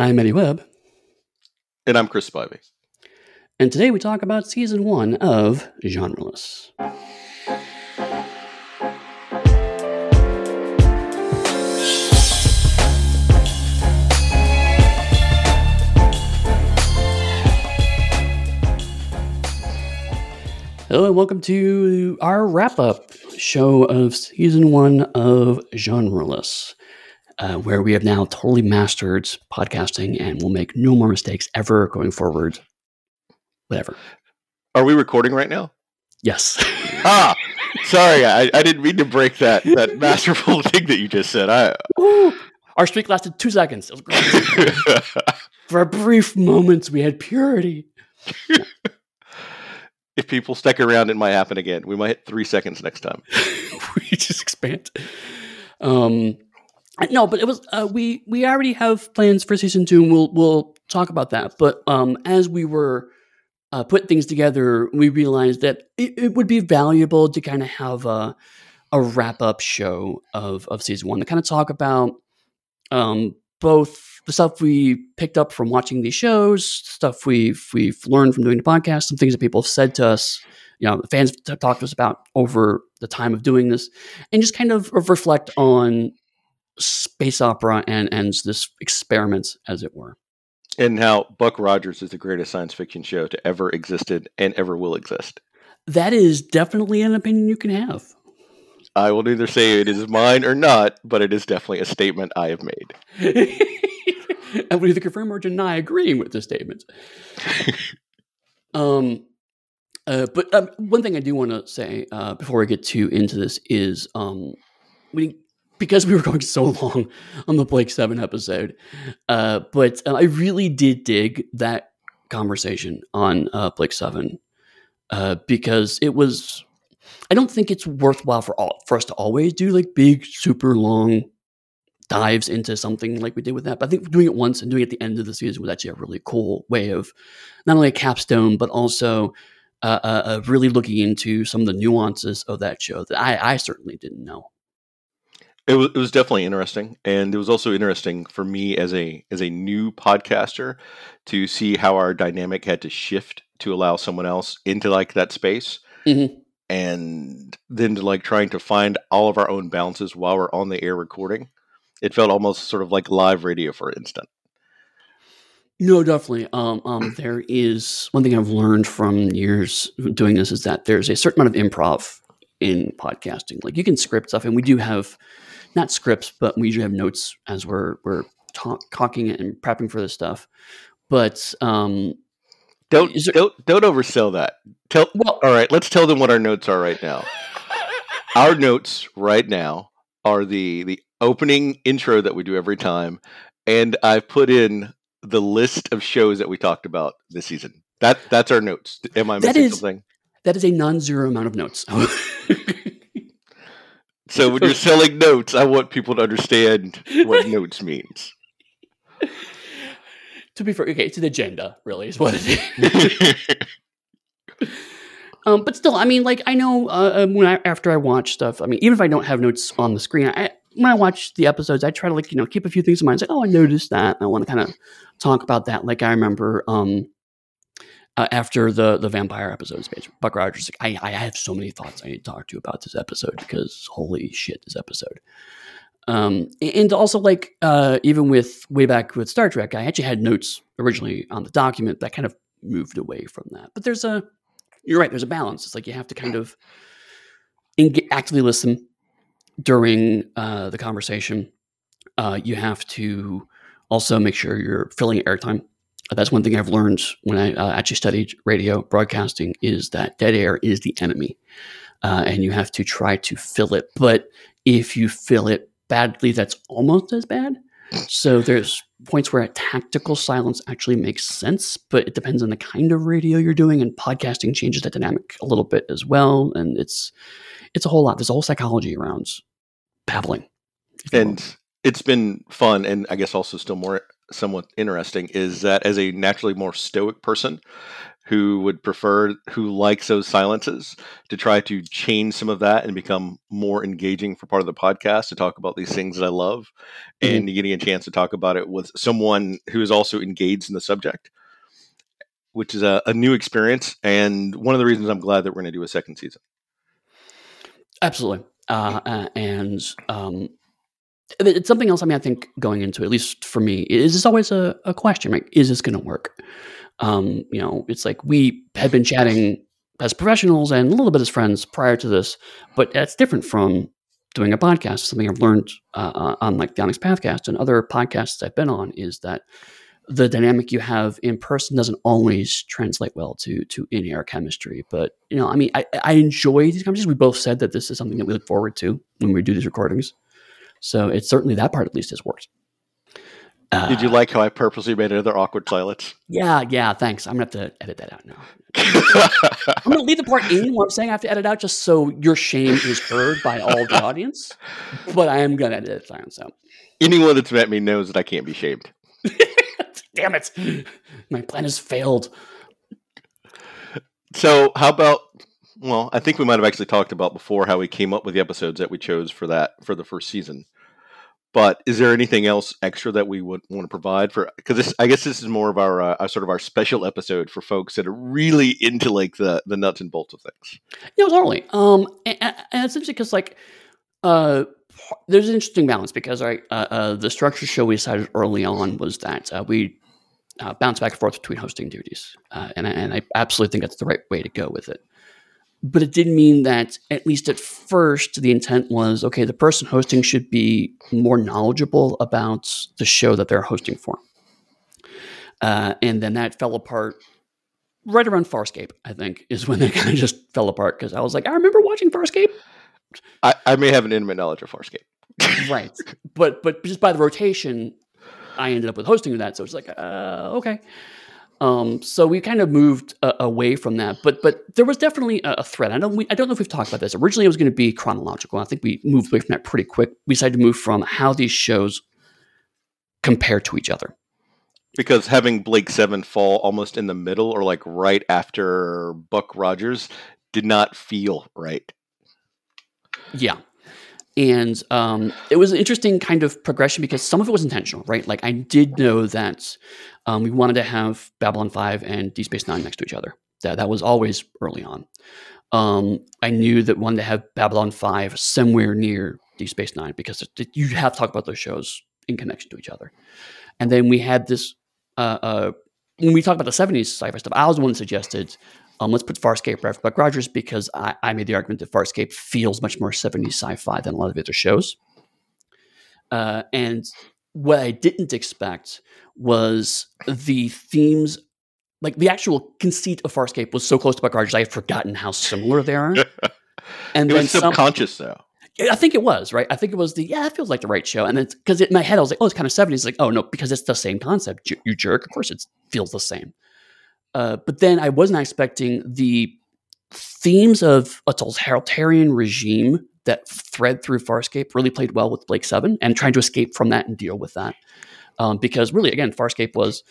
I'm Eddy Webb. And I'm Chris Spivey. And today we talk about season one of Genreless. Hello and welcome to our wrap up show of season one of Genreless, uh, where we have now totally mastered podcasting and will make no more mistakes ever going forward. Whatever. Are we recording right now? Yes. ah, sorry, I, I didn't mean to break that that masterful thing that you just said. I Ooh, our streak lasted two seconds. It was great. For a brief moment, we had purity. if people stick around, it might happen again. We might hit three seconds next time. we just expand. Um, no, but it was uh, we we already have plans for season two, and we'll we'll talk about that. But um, as we were uh, putting things together, we realized that it, it would be valuable to kind of have a a wrap up show of of season one to kind of talk about um, both the stuff we picked up from watching these shows, stuff we've we've learned from doing the podcast, some things that people have said to us, you know, fans t- talked to us about over the time of doing this, and just kind of reflect on space opera and and this experiment, as it were. And how Buck Rogers is the greatest science fiction show to ever existed and ever will exist. That is definitely an opinion you can have. I will neither say it is mine or not, but it is definitely a statement I have made. I will either confirm or deny agreeing with the statement. um, uh, but um, one thing I do want to say uh, before we get too into this is um, we because we were going so long on the Blake Seven episode, uh, but uh, I really did dig that conversation on uh, Blake Seven uh, because it was. I don't think it's worthwhile for all for us to always do like big, super long dives into something like we did with that. But I think doing it once and doing it at the end of the season was actually a really cool way of not only a capstone, but also uh, uh, uh, really looking into some of the nuances of that show that I, I certainly didn't know. It was, it was definitely interesting, and it was also interesting for me as a as a new podcaster to see how our dynamic had to shift to allow someone else into like that space. Mm-hmm and then to like trying to find all of our own balances while we're on the air recording it felt almost sort of like live radio for an instant. No, definitely. Um, um, there is one thing I've learned from years doing this is that there's a certain amount of improv in podcasting. Like you can script stuff, and we do have not scripts, but we usually have notes as we're we're talk, talking it and prepping for this stuff. But um, don't there, don't don't oversell that. Tell well, all right. Let's tell them what our notes are right now. our notes right now are the the opening intro that we do every time, and I've put in the list of shows that we talked about this season. That that's our notes. Am I missing that is, something? That is a non-zero amount of notes. so when you're selling notes, I want people to understand what notes means. To be fair, okay, it's an agenda, really, is what it is. um, but still, I mean, like I know uh, when I, after I watch stuff, I mean, even if I don't have notes on the screen, I, when I watch the episodes, I try to like you know keep a few things in mind. It's like, oh, I noticed that. I want to kind of talk about that. Like I remember um, uh, after the the vampire episodes, Buck Rogers, like, I I have so many thoughts I need to talk to you about this episode because holy shit, this episode. Um, and also like uh, even with way back with Star Trek, I actually had notes originally on the document that kind of moved away from that. But there's a you're right. There's a balance. It's like you have to kind of actively listen during uh, the conversation, uh, you have to also make sure you're filling airtime. That's one thing I've learned when I uh, actually studied radio broadcasting is that dead air is the enemy, uh, and you have to try to fill it. But if you fill it badly, that's almost as bad. So there's points where a tactical silence actually makes sense, but it depends on the kind of radio you're doing, and podcasting changes that dynamic a little bit as well. And it's it's a whole lot. There's a whole psychology around babbling. And it's been fun, and I guess also still more somewhat interesting is that as a naturally more stoic person who would prefer, who likes those silences, to try to change some of that and become more engaging for part of the podcast to talk about these things that I love, mm-hmm. and getting a chance to talk about it with someone who is also engaged in the subject, which is a, a new experience and one of the reasons I'm glad that we're going to do a second season. Absolutely, uh, uh, and um, it's something else. I mean, I think going into at least for me, is this always a, a question? Like, is this going to work? Um, you know, it's like we had been chatting as professionals and a little bit as friends prior to this, but that's different from doing a podcast. Something I've learned uh, uh on like the Onyx Pathcast and other podcasts I've been on is that the dynamic you have in person doesn't always translate well to to in air chemistry. But you know, I mean, I, I enjoy these conversations. We both said that this is something that we look forward to when we do these recordings. So it's certainly that part at least has worked. Uh, Did you like how I purposely made another awkward silence? Yeah, yeah. Thanks. I'm gonna have to edit that out now. I'm gonna leave the part in where I'm saying I have to edit out just so your shame is heard by all the audience. But I am gonna edit it out. So anyone that's met me knows that I can't be shamed. Damn it! My plan has failed. So how about well, I think we might have actually talked about before how we came up with the episodes that we chose for that for the first season. But is there anything else extra that we would want to provide for? Because I guess this is more of our, uh, sort of our special episode for folks that are really into like the the nuts and bolts of things. Yeah, totally. Um, and, and it's interesting because like, uh, there's an interesting balance because right, uh, uh, the structure show we decided early on was that uh, we uh, bounce back and forth between hosting duties, uh, and and I absolutely think that's the right way to go with it but it did mean that at least at first the intent was okay the person hosting should be more knowledgeable about the show that they're hosting for. Uh, and then that fell apart right around farscape i think is when it kind of just fell apart because i was like i remember watching farscape. I, I may have an intimate knowledge of farscape. Right. But but just by the rotation i ended up with hosting that so it's like uh, okay um, so we kind of moved uh, away from that, but but there was definitely a, a thread. I don't we, I don't know if we've talked about this. Originally, it was going to be chronological. I think we moved away from that pretty quick. We decided to move from how these shows compare to each other. Because having Blake Seven fall almost in the middle or like right after Buck Rogers did not feel right. Yeah, and um, it was an interesting kind of progression because some of it was intentional, right? Like I did know that um, we wanted to have Babylon 5 and Deep Space Nine next to each other. That, that was always early on. Um, I knew that wanted to have Babylon 5 somewhere near Deep Space Nine because it, you have to talk about those shows in connection to each other. And then we had this, uh, uh, when we talked about the 70s sci fi stuff, I was the one that suggested um, let's put Farscape right Buck Rogers because I, I, made the argument that Farscape feels much more 70s sci-fi than a lot of the other shows. Uh, and what I didn't expect was the themes, like the actual conceit of Farscape was so close to Buck Rogers, I had forgotten how similar they are. And it was subconscious some, though. I think it was right. I think it was the yeah, it feels like the right show, and then because in my head I was like, oh, it's kind of seventies. Like, oh no, because it's the same concept. You, you jerk. Of course, it feels the same. Uh, but then I wasn't expecting the themes of a totalitarian regime that thread through Farscape really played well with Blake Seven and trying to escape from that and deal with that. Um, because really, again, Farscape was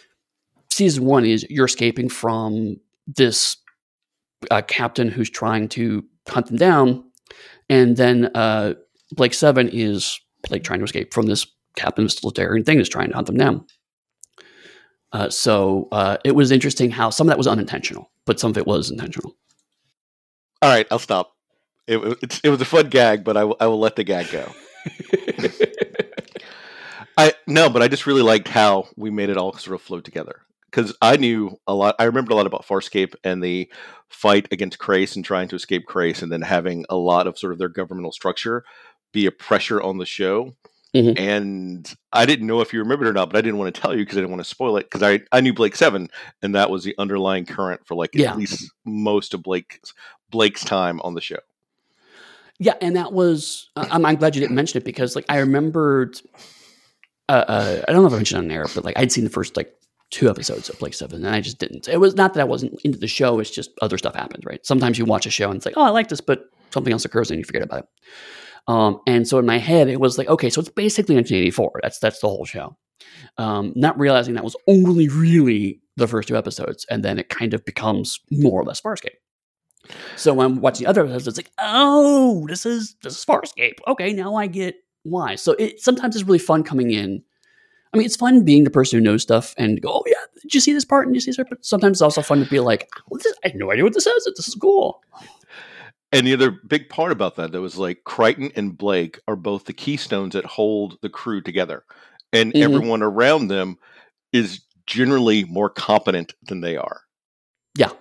season one is you're escaping from this uh, captain who's trying to hunt them down, and then uh, Blake Seven is like trying to escape from this captain totalitarian thing that's trying to hunt them down. Uh, so uh, it was interesting how some of that was unintentional, but some of it was intentional. All right, I'll stop. It, it, it was a fun gag, but I, w- I will let the gag go. I no, but I just really liked how we made it all sort of flow together because I knew a lot. I remembered a lot about Farscape and the fight against Crais and trying to escape Crais, and then having a lot of sort of their governmental structure be a pressure on the show Mm-hmm. And I didn't know if you remembered or not, but I didn't want to tell you because I didn't want to spoil it because I, I knew Blake Seven, and that was the underlying current for like yeah. at least most of Blake's Blake's time on the show. Yeah, and that was uh, I'm, I'm, glad you didn't mention it because like I remembered. Uh, uh, I don't know if I mentioned it on air, but like I'd seen the first like two episodes of Blake Seven, and I just didn't. It was not that I wasn't into the show; it's just other stuff happened, right? Sometimes you watch a show and it's like, oh, I like this, but something else occurs and you forget about it. Um, and so in my head, it was like, okay, so it's basically 1984. That's that's the whole show. um, not realizing that was only really the first two episodes, and then it kind of becomes more or less Farscape. So when I'm watching the other episodes, it's like, oh, this is this is Farscape. Okay, now I get why. So it sometimes it's really fun coming in. I mean, it's fun being the person who knows stuff and go, oh yeah, did you see this part? And you see this part? But sometimes it's also fun to be like, I have no idea what this is. This is cool. And the other big part about that, that was like Crichton and Blake are both the keystones that hold the crew together, and mm-hmm. everyone around them is generally more competent than they are. Yeah,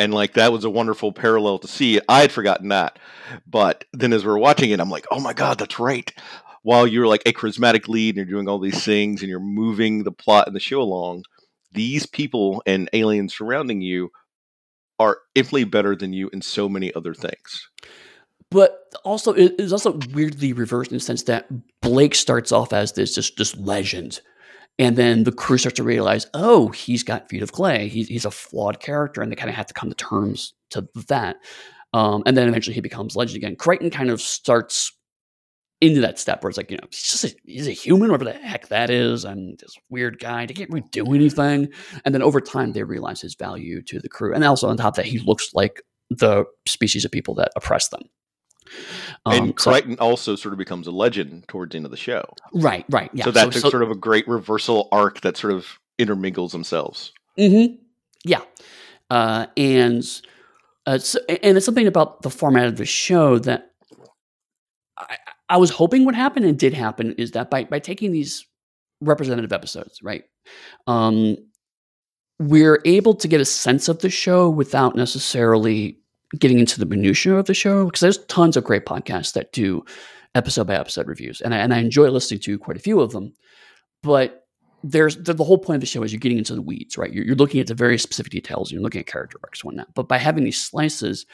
and like that was a wonderful parallel to see. I had forgotten that, but then as we are watching it, I'm like, oh my god, that's right. While you're like a charismatic lead and you're doing all these things and you're moving the plot and the show along, these people and aliens surrounding you are infinitely better than you in so many other things. But also, it is also weirdly reversed in the sense that Blake starts off as this just just legend and then the crew starts to realize, oh, he's got feet of clay. He's, he's a flawed character, and they kind of have to come to terms to that. Um, and then eventually he becomes legend again. Crichton kind of starts into that step where it's like, you know, he's just a, he's a human, whatever the heck that is, and this weird guy. They can't really do anything. And then over time, they realize his value to the crew, and also on top of that, he looks like the species of people that oppress them. Um, and Crichton so, also sort of becomes a legend towards the end of the show. Right, right. Yeah. So that's so, so, sort of a great reversal arc that sort of intermingles themselves. Mm-hmm. Yeah. Uh, and uh, so, and it's something about the format of the show that I, I was hoping what happened and did happen is that by by taking these representative episodes, right? Um, we're able to get a sense of the show without necessarily getting into the minutia of the show because there's tons of great podcasts that do episode by episode reviews, and I, and I enjoy listening to quite a few of them. But there's the, the, whole point of the show is you're getting into the weeds, right? You're, you're looking at the very specific details. You're looking at character arcs whatnot. But by having these slices,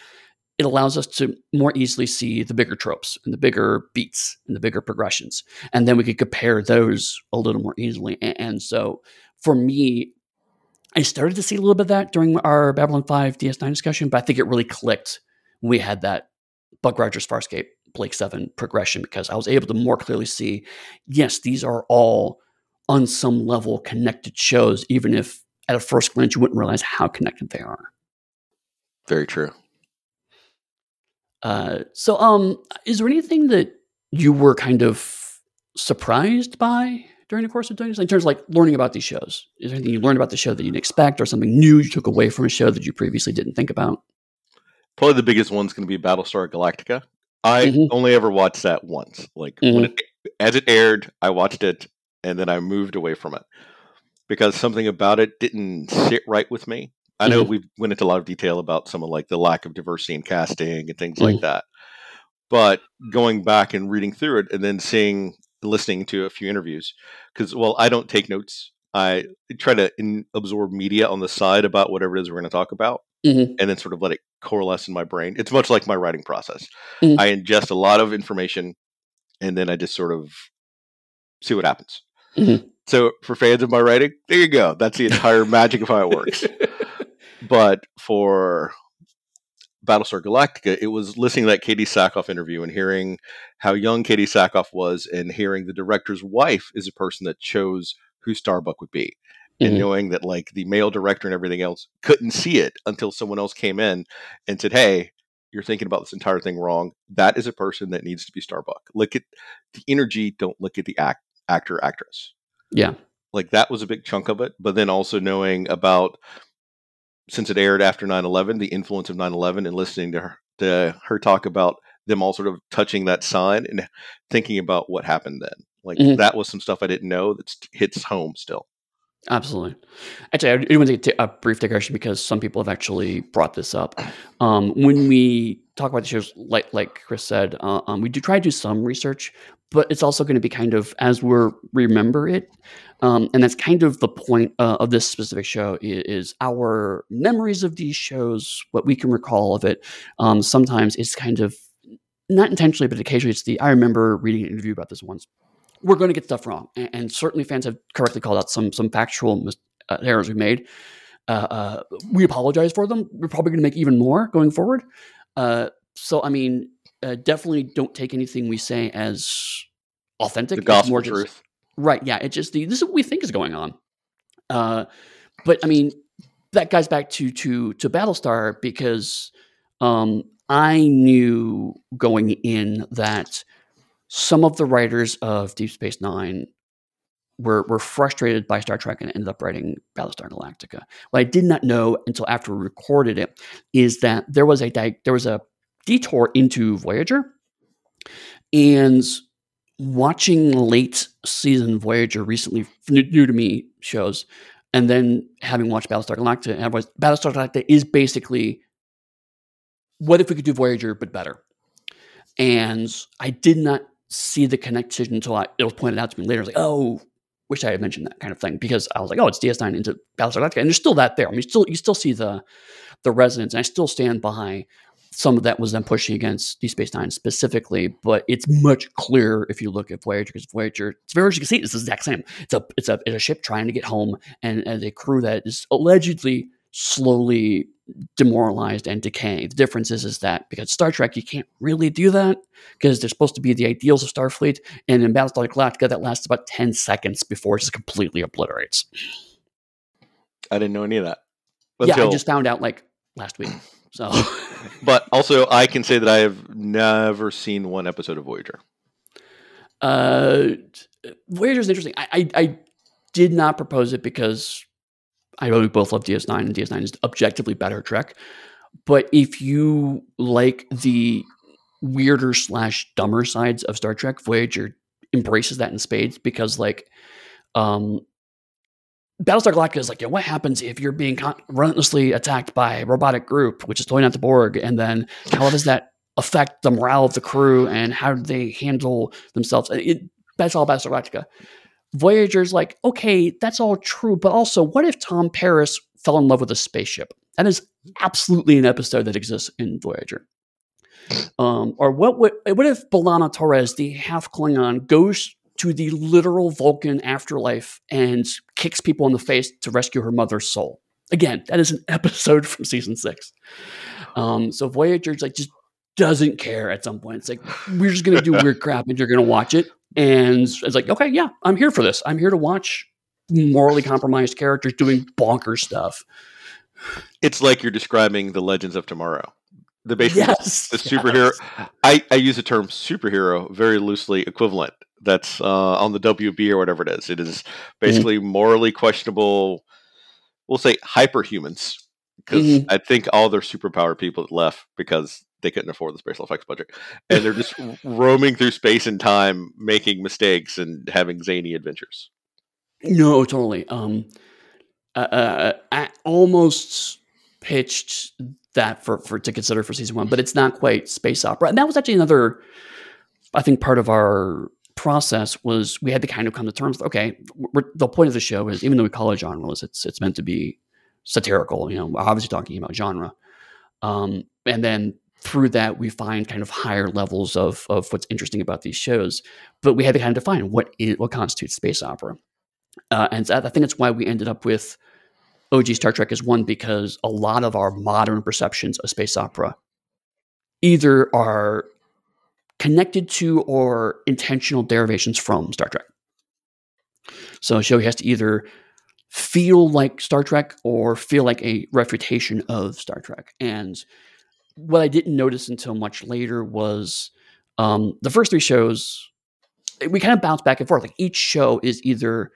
it allows us to more easily see the bigger tropes and the bigger beats and the bigger progressions, and then we could compare those a little more easily. and, so, for me, I started to see a little bit of that during our Babylon 5 DS9 discussion, but I think it really clicked when we had that Buck Rogers Farscape Blake 7 progression because I was able to more clearly see yes, these are all on some level connected shows, even if at a first glance you wouldn't realize how connected they are. Very true. Uh, so, um, is there anything that you were kind of surprised by during the course of doing this? In terms of like learning about these shows, is there anything you learned about the show that you didn't expect, or something new you took away from a show that you previously didn't think about? Probably the biggest one's going to be Battlestar Galactica. I mm-hmm. only ever watched that once. Like mm-hmm. when it, as it aired, I watched it, and then I moved away from it because something about it didn't sit right with me. I know mm-hmm. we went into a lot of detail about some of like the lack of diversity in casting and things like mm-hmm. that. But going back and reading through it and then seeing listening to a few interviews because well i don't take notes i try to in, absorb media on the side about whatever it is we're going to talk about mm-hmm. and then sort of let it coalesce in my brain it's much like my writing process mm-hmm. i ingest a lot of information and then i just sort of see what happens mm-hmm. so for fans of my writing there you go that's the entire magic of how it works but for Battlestar Galactica, it was listening to that Katee Sackhoff interview and hearing how young Katee Sackhoff was, and hearing the director's wife is a person that chose who Starbuck would be, mm-hmm. and knowing that like the male director and everything else couldn't see it until someone else came in and said, "Hey, you're thinking about this entire thing wrong. That is a person that needs to be Starbuck. Look at the energy. Don't look at the act actor actress. Yeah, like that was a big chunk of it. But then also knowing about since it aired after 9-11 the influence of 9-11 and listening to her to her talk about them all sort of touching that sign and thinking about what happened then like mm-hmm. that was some stuff i didn't know that hits home still Absolutely. Actually, I do want to take a brief digression because some people have actually brought this up. Um, when we talk about the shows, like like Chris said, uh, um, we do try to do some research, but it's also going to be kind of as we remember it. Um, and that's kind of the point uh, of this specific show is, is, our memories of these shows, what we can recall of it. Um, sometimes it's kind of not intentionally, but occasionally it's the I remember reading an interview about this once. We're going to get stuff wrong, and, and certainly fans have correctly called out some some factual mis- uh, errors we made. Uh, uh, we apologize for them. We're probably going to make even more going forward. Uh, so, I mean, uh, definitely don't take anything we say as authentic. The gospel more truth. Right. Yeah. It just this is what we think is going on. Uh, but I mean, that goes back to to to Battlestar because um, I knew going in that some of the writers of Deep Space Nine were were frustrated by Star Trek and ended up writing Battlestar Galactica. What I did not know until after we recorded it is that there was a di- there was a detour into Voyager, and watching late season Voyager recently, new, to me shows, and then having watched Battlestar Galactica, and was, Battlestar Galactica is basically what if we could do Voyager but better? And I did not see the connection until I, it was pointed out to me later. I was like, oh, wish I had mentioned that kind of thing because I was like, oh, it's DS9 into Battlestar Galactica, and there's still that there. I mean, still you still see the the resonance, and I still stand by some of that was them pushing against Deep Space Nine specifically, but it's much clearer if you look at Voyager because Voyager, it's very much you can see it's the exact same. It's a it's a it's a ship trying to get home, and, and a crew that is allegedly slowly demoralized and decaying. The difference is, is that because Star Trek, you can't really do that because they're supposed to be the ideals of Starfleet, and in Battlestar Galactica, that lasts about ten seconds before it just completely obliterates. I didn't know any of that. Until... Yeah, I just found out like last week. So, but also, I can say that I have never seen one episode of Voyager. Uh, Voyager is interesting. I, I, I did not propose it because I know we both love DS9, and DS9 is objectively better Trek. But if you like the weirder slash dumber sides of Star Trek, Voyager embraces that in spades because, like, um, Battlestar Galactica is like, yeah, what happens if you're being con- relentlessly attacked by a robotic group, which is totally not the Borg, and then how does that affect the morale of the crew and how do they handle themselves? It, that's all Battlestar Galactica. Voyager's like, okay, that's all true, but also, what if Tom Paris fell in love with a spaceship? That is absolutely an episode that exists in Voyager. Um, or what, what, what if B'Elanna Torres, the half Klingon, goes to the literal Vulcan afterlife and kicks people in the face to rescue her mother's soul? Again, that is an episode from season six. Um, so Voyager's like just doesn't care at some point. It's like we're just gonna do weird crap and you're gonna watch it. And it's like, okay, yeah, I'm here for this. I'm here to watch morally compromised characters doing bonker stuff. It's like you're describing the Legends of Tomorrow. The basically yes, the superhero. Yes. I, I use the term superhero very loosely equivalent. That's uh, on the WB or whatever it is. It is basically mm-hmm. morally questionable. We'll say hyperhumans because mm-hmm. I think all their superpower people left because they couldn't afford the special effects budget, and they're just roaming through space and time, making mistakes and having zany adventures. No, totally. Um, uh, uh, I almost pitched that for, for to consider for season one, but it's not quite space opera. And that was actually another, I think, part of our process was we had to kind of come to terms. With, okay, the point of the show is even though we call it genreless, it's it's meant to be satirical. You know, obviously talking about genre. Um, and then through that we find kind of higher levels of of what's interesting about these shows. But we had to kind of define what is what constitutes space opera, uh, and I think it's why we ended up with OG Star Trek as one because a lot of our modern perceptions of space opera either are connected to or intentional derivations from Star Trek. So show has to either feel like Star Trek or feel like a refutation of Star Trek. And what I didn't notice until much later was um, the first three shows. We kind of bounce back and forth. Like each show is either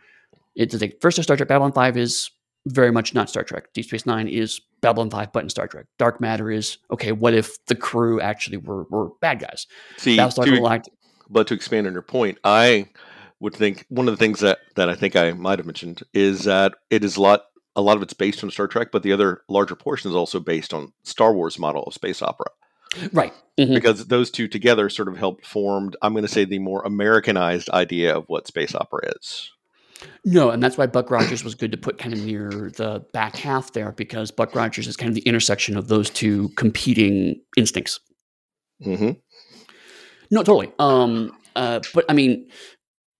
it's like first Star Trek Babylon Five is very much not Star Trek. Deep Space Nine is Babylon Five, but in Star Trek. Dark Matter is okay. What if the crew actually were were bad guys? See, to, but to expand on your point, I would think one of the things that that I think I might have mentioned is that it is a lot a lot of it's based on Star Trek, but the other larger portion is also based on Star Wars model of space opera. Right. Mm-hmm. Because those two together sort of helped form, I'm going to say, the more Americanized idea of what space opera is. No, and that's why Buck Rogers was good to put kind of near the back half there because Buck Rogers is kind of the intersection of those two competing instincts. Mm-hmm. No, totally. Um, uh, but I mean,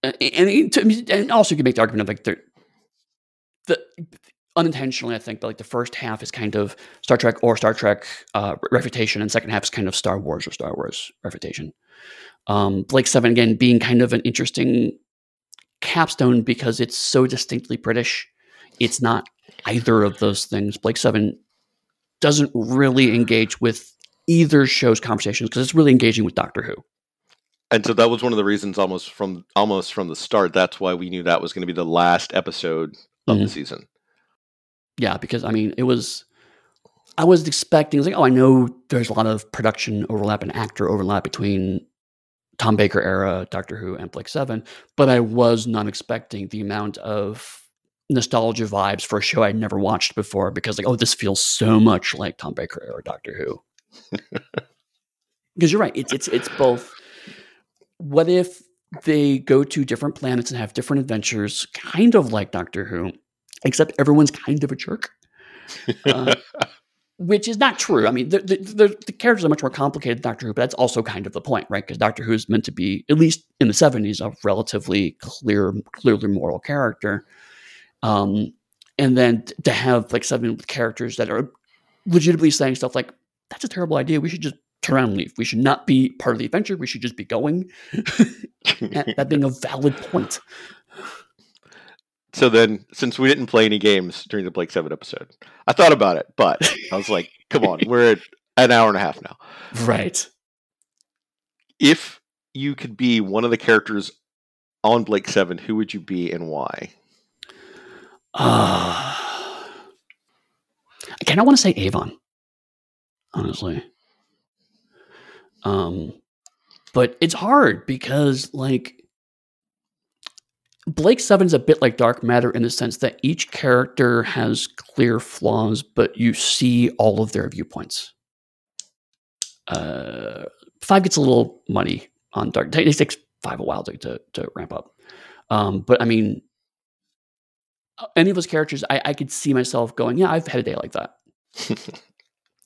uh, and, and also you can make the argument of like the the unintentionally, I think, but like the first half is kind of Star Trek or Star Trek uh, refutation, and second half is kind of Star Wars or Star Wars refutation. Um, Blake Seven again being kind of an interesting Capstone because it's so distinctly British. It's not either of those things. Blake Seven doesn't really engage with either show's conversations because it's really engaging with Doctor Who. And so that was one of the reasons almost from almost from the start. That's why we knew that was going to be the last episode of mm-hmm. the season. Yeah, because I mean, it was. I was expecting, I was like, oh, I know there's a lot of production overlap and actor overlap between Tom Baker era Doctor Who and Blake Seven, but I was not expecting the amount of nostalgia vibes for a show I'd never watched before because like, oh, this feels so much like Tom Baker era Doctor Who. Because you're right, it's it's it's both. What if they go to different planets and have different adventures, kind of like Doctor Who, except everyone's kind of a jerk. Uh, which is not true. I mean, the, the, the, the, characters are much more complicated than Doctor Who, but that's also kind of the point, right? Because Doctor Who is meant to be, at least in the 70s, a relatively clear, clearly moral character. Um, and then to have like seven characters that are legitimately saying stuff like, that's a terrible idea. We should just turn around and leave. We should not be part of the adventure. We should just be going. that, that being a valid point. So then, since we didn't play any games during the Blake Seven episode, I thought about it, but I was like, "Come on, we're at an hour and a half now." Right. If you could be one of the characters on Blake Seven, who would you be and why? Uh, I kind of want to say Avon, honestly. Um, but it's hard because like Blake Seven's a bit like Dark Matter in the sense that each character has clear flaws, but you see all of their viewpoints. Uh, five gets a little money on Dark. It takes five a while to, to, to ramp up. Um, but I mean, any of those characters, I, I could see myself going, yeah, I've had a day like that.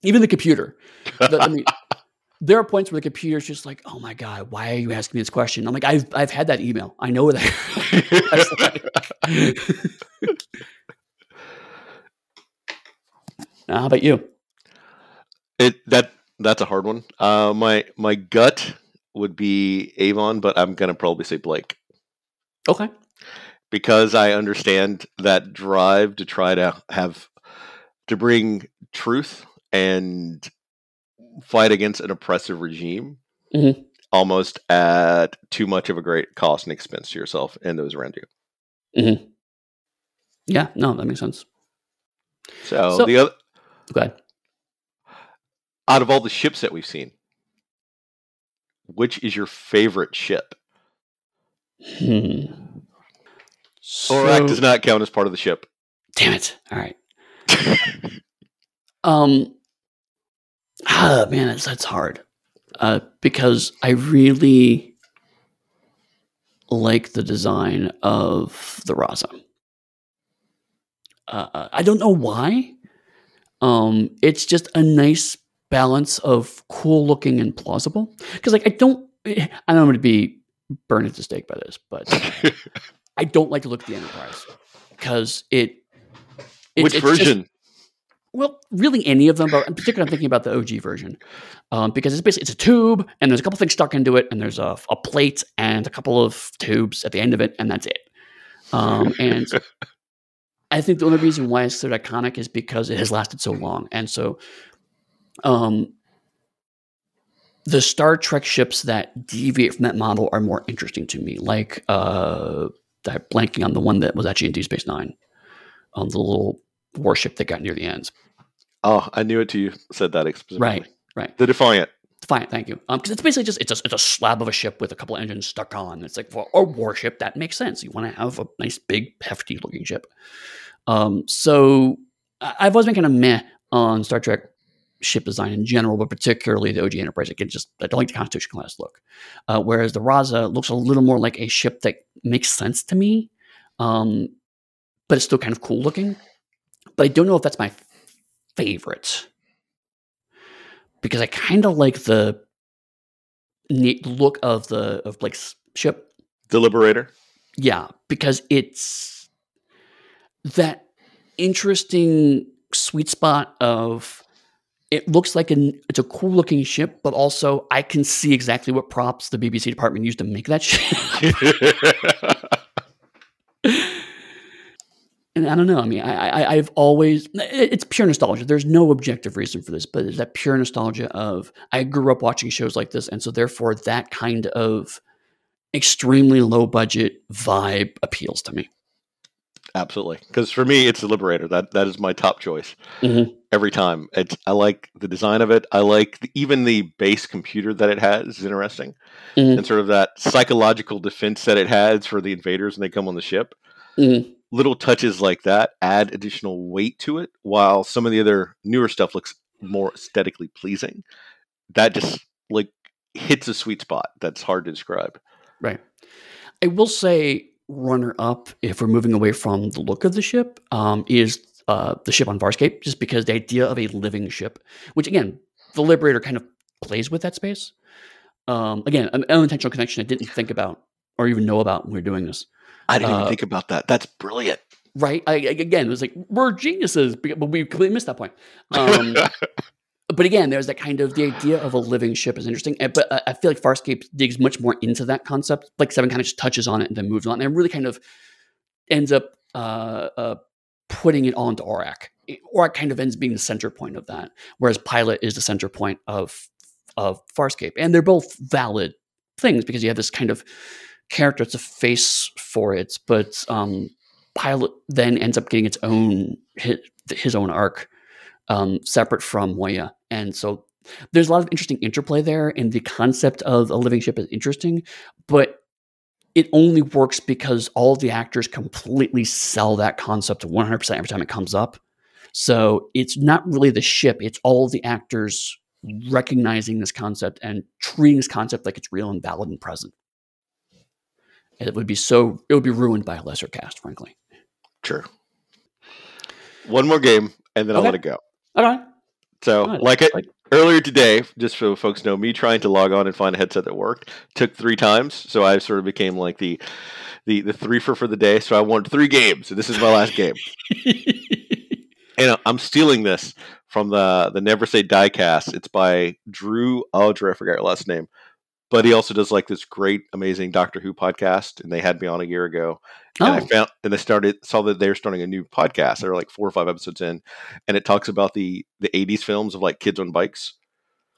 Even the computer. The, I mean, there are points where the computer's just like, "Oh my god, why are you asking me this question?" I'm like, "I've I've had that email. I know that." now, how about you? It that that's a hard one. Uh, my my gut would be Avon, but I'm gonna probably say Blake. Okay. Because I understand that drive to try to have to bring truth and fight against an oppressive regime mm-hmm. almost at too much of a great cost and expense to yourself and those around you. Mm-hmm. Yeah, no, that makes sense. So, so the other, go ahead. Out of all the ships that we've seen, which is your favorite ship? Hmm. So, Orac does not count as part of the ship. Damn it! All right. um, Ah, man, that's, that's hard. Uh, because I really like the design of the Raza. Uh, I don't know why. Um, it's just a nice balance of cool looking and plausible. Because like I don't, I don't want to be burned at the stake by this, but I don't like to look at the Enterprise because it. Which version? Just, well, really any of them, but in particular, I'm thinking about the OG version um, because it's basically it's a tube and there's a couple things stuck into it, and there's a, a plate and a couple of tubes at the end of it, and that's it. Um, and I think the only reason why it's so iconic is because it has lasted so long, and so um, the Star Trek ships that deviate from that model are more interesting to me. Like uh, I'm blanking on the one that was actually in Deep Space Nine, um, the little warship that got near the ends. Oh, I knew it to you said that explicitly. Right, right. The Defiant. Defiant, thank you. Um, because it's basically just it's a it's a slab of a ship with a couple engines stuck on. It's like for a warship that makes sense. You want to have a nice big hefty looking ship. Um, so I've always been kind of meh on Star Trek ship design in general, but particularly the OG Enterprise. Can just I don't like the Constitution class look. Uh, whereas the Raza looks a little more like a ship that makes sense to me, um, but it's still kind of cool looking. But I don't know if that's my favorite because I kind of like the neat look of the of Blake's ship. The Liberator. Yeah, because it's that interesting sweet spot of it looks like an it's a cool looking ship, but also I can see exactly what props the BBC department used to make that ship. and I don't know. I mean, I, I I've always it's pure nostalgia. There's no objective reason for this, but it's that pure nostalgia of I grew up watching shows like this, and so therefore that kind of extremely low budget vibe appeals to me. Absolutely, because for me, it's the Liberator. That that is my top choice mm-hmm. every time. It's, I like the design of it. I like the, even the base computer that it has is interesting, mm-hmm. and sort of that psychological defense that it has for the invaders when they come on the ship. Mm-hmm little touches like that add additional weight to it while some of the other newer stuff looks more aesthetically pleasing that just like hits a sweet spot that's hard to describe right i will say runner up if we're moving away from the look of the ship um, is uh, the ship on Farscape, just because the idea of a living ship, which again, the Liberator kind of plays with that space. Um, again, an unintentional connection I didn't think about or even know about when we were doing this. I didn't uh, even think about that. That's brilliant. Right. I, again, it was like we're geniuses, but we completely missed that point. Um, but again, there's that kind of the idea of a living ship is interesting. But I feel like Farscape digs much more into that concept. Like Seven kind of just touches on it and then moves on, and really kind of ends up uh, uh, putting it all into Orac. Orac kind of ends being the center point of that, whereas Pilot is the center point of of Farscape, and they're both valid things because you have this kind of character, it's a face for it, but um, Pilot then ends up getting its own his, his own arc, um, separate from Moya, and so there's a lot of interesting interplay there, and the concept of a living ship is interesting, but it only works because all the actors completely sell that concept 100% every time it comes up. So it's not really the ship, it's all the actors recognizing this concept and treating this concept like it's real and valid and present it would be so it would be ruined by a lesser cast, frankly. Sure. One more game, and then okay. I'll let it go. Okay. So, like it like, earlier today, just so folks know, me trying to log on and find a headset that worked took three times. So I sort of became like the the the three for for the day. So I won three games. So this is my last game. and I'm stealing this from the the Never Say Die cast. It's by Drew Aldra. I forgot your last name but he also does like this great, amazing Doctor Who podcast, and they had me on a year ago. And I oh. found, and I started saw that they're starting a new podcast. They're like four or five episodes in, and it talks about the the '80s films of like kids on bikes.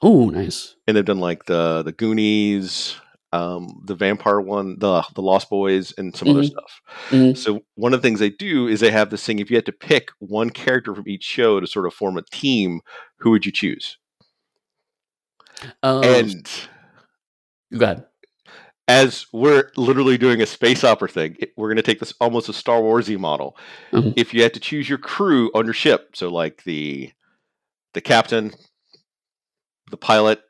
Oh, nice! And they've done like the the Goonies, um, the vampire one, the the Lost Boys, and some mm-hmm. other stuff. Mm-hmm. So one of the things they do is they have this thing. If you had to pick one character from each show to sort of form a team, who would you choose? Um, and Go ahead. As we're literally doing a space opera thing, we're going to take this almost a Star Warsy model. Mm-hmm. If you had to choose your crew on your ship, so like the the captain, the pilot,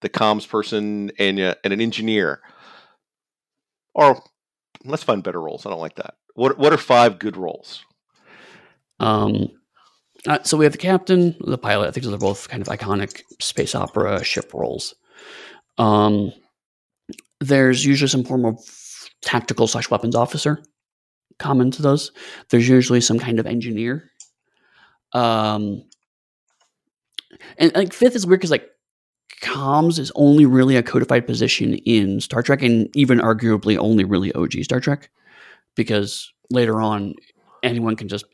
the comms person, and uh, and an engineer, or let's find better roles. I don't like that. What what are five good roles? Um, uh, so we have the captain, the pilot. I think those are both kind of iconic space opera ship roles. Um, there's usually some form of tactical slash weapons officer common to those. There's usually some kind of engineer. Um, and like fifth is weird because like comms is only really a codified position in Star Trek, and even arguably only really OG Star Trek, because later on anyone can just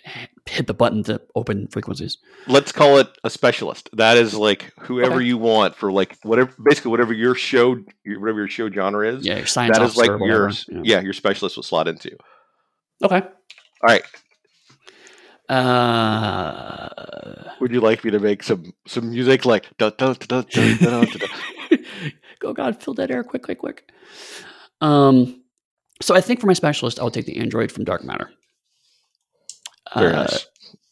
hit the button to open frequencies. Let's call it a specialist. That is like whoever okay. you want for like whatever, basically whatever your show, whatever your show genre is. Yeah, your science. That is like your yeah. yeah. your specialist will slot into. Okay. All right. Uh, Would you like me to make some some music like? Da, da, da, oh God, fill that air quick, quick, quick. Um, so I think for my specialist, I'll take the android from Dark Matter. Very uh, nice.